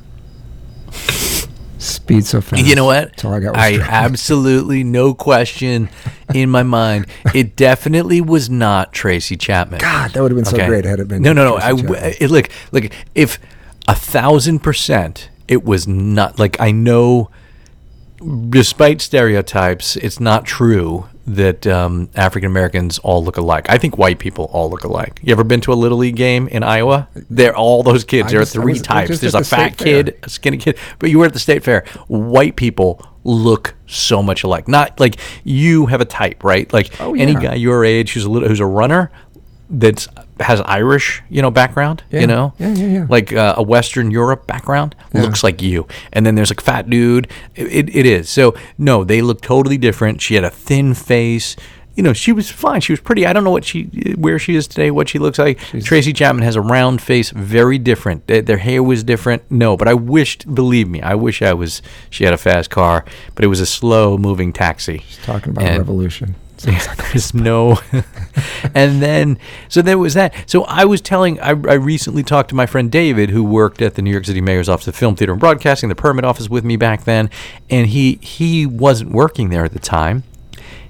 Speed so fast. You know what? I I absolutely no question in my mind. It definitely was not Tracy Chapman. God, that would have been so great had it been. No, no, no. Tracy I it, look, look. If a thousand percent, it was not like I know. Despite stereotypes, it's not true that um, African Americans all look alike. I think white people all look alike. You ever been to a little league game in Iowa? They're all those kids. I there are just- I three was- types. There's a the fat fair. kid, a skinny kid. But you were at the state fair. White people look so much alike. Not like you have a type, right? Like Oh, any guy your age who's a little who's a runner that's has Irish, you know, background, Yeah. you know, Yeah, yeah, yeah. like uh, a Western Europe background looks like you. And then there's like fat dude. It, it, it is. So no, they look totally different. She had a thin face. You know, she was fine. She was pretty. I don't know what she, where she is today, what she looks like. Tracy Chapman has a round face, very different. Their, their hair was different. No, but I wished, believe me, I wish I was. She had a fast car, but it was a slow moving taxi. She's talking about And- revolution. there's no and then so there was that. So i was telling I, I recently talked to my friend david who worked at the new york city mayor's office of film theater and broadcasting the permit office with me back then. And he he wasn't working there at the time.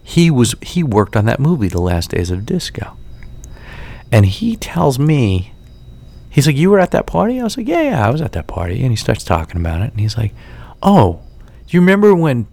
He was he worked on that movie the last days of disco. And he tells me he's like you were at that party? I was like yeah yeah i was at that party. And he starts talking about it. And he's like oh do you remember when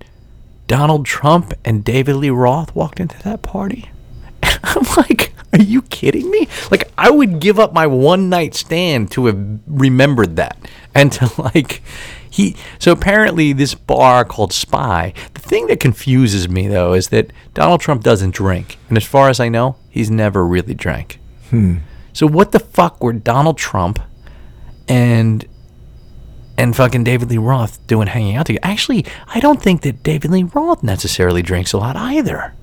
Donald Trump and David Lee Roth walked into that party. I'm like, are you kidding me? Like, I would give up my one night stand to have remembered that. And to like, he, so apparently this bar called Spy, the thing that confuses me though is that Donald Trump doesn't drink. And as far as I know, he's never really drank. Hmm. So what the fuck were Donald Trump and and fucking David Lee Roth doing hanging out together. Actually, I don't think that David Lee Roth necessarily drinks a lot either.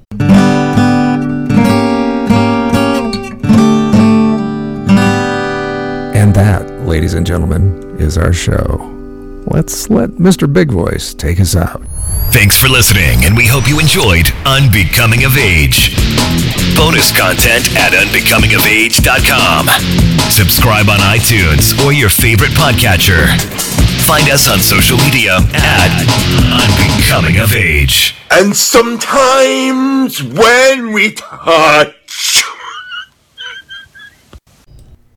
And that, ladies and gentlemen, is our show. Let's let Mr. Big Voice take us out. Thanks for listening, and we hope you enjoyed Unbecoming of Age. Bonus content at unbecomingofage.com. Subscribe on iTunes or your favorite podcatcher. Find us on social media at Unbecoming of Age. And sometimes when we touch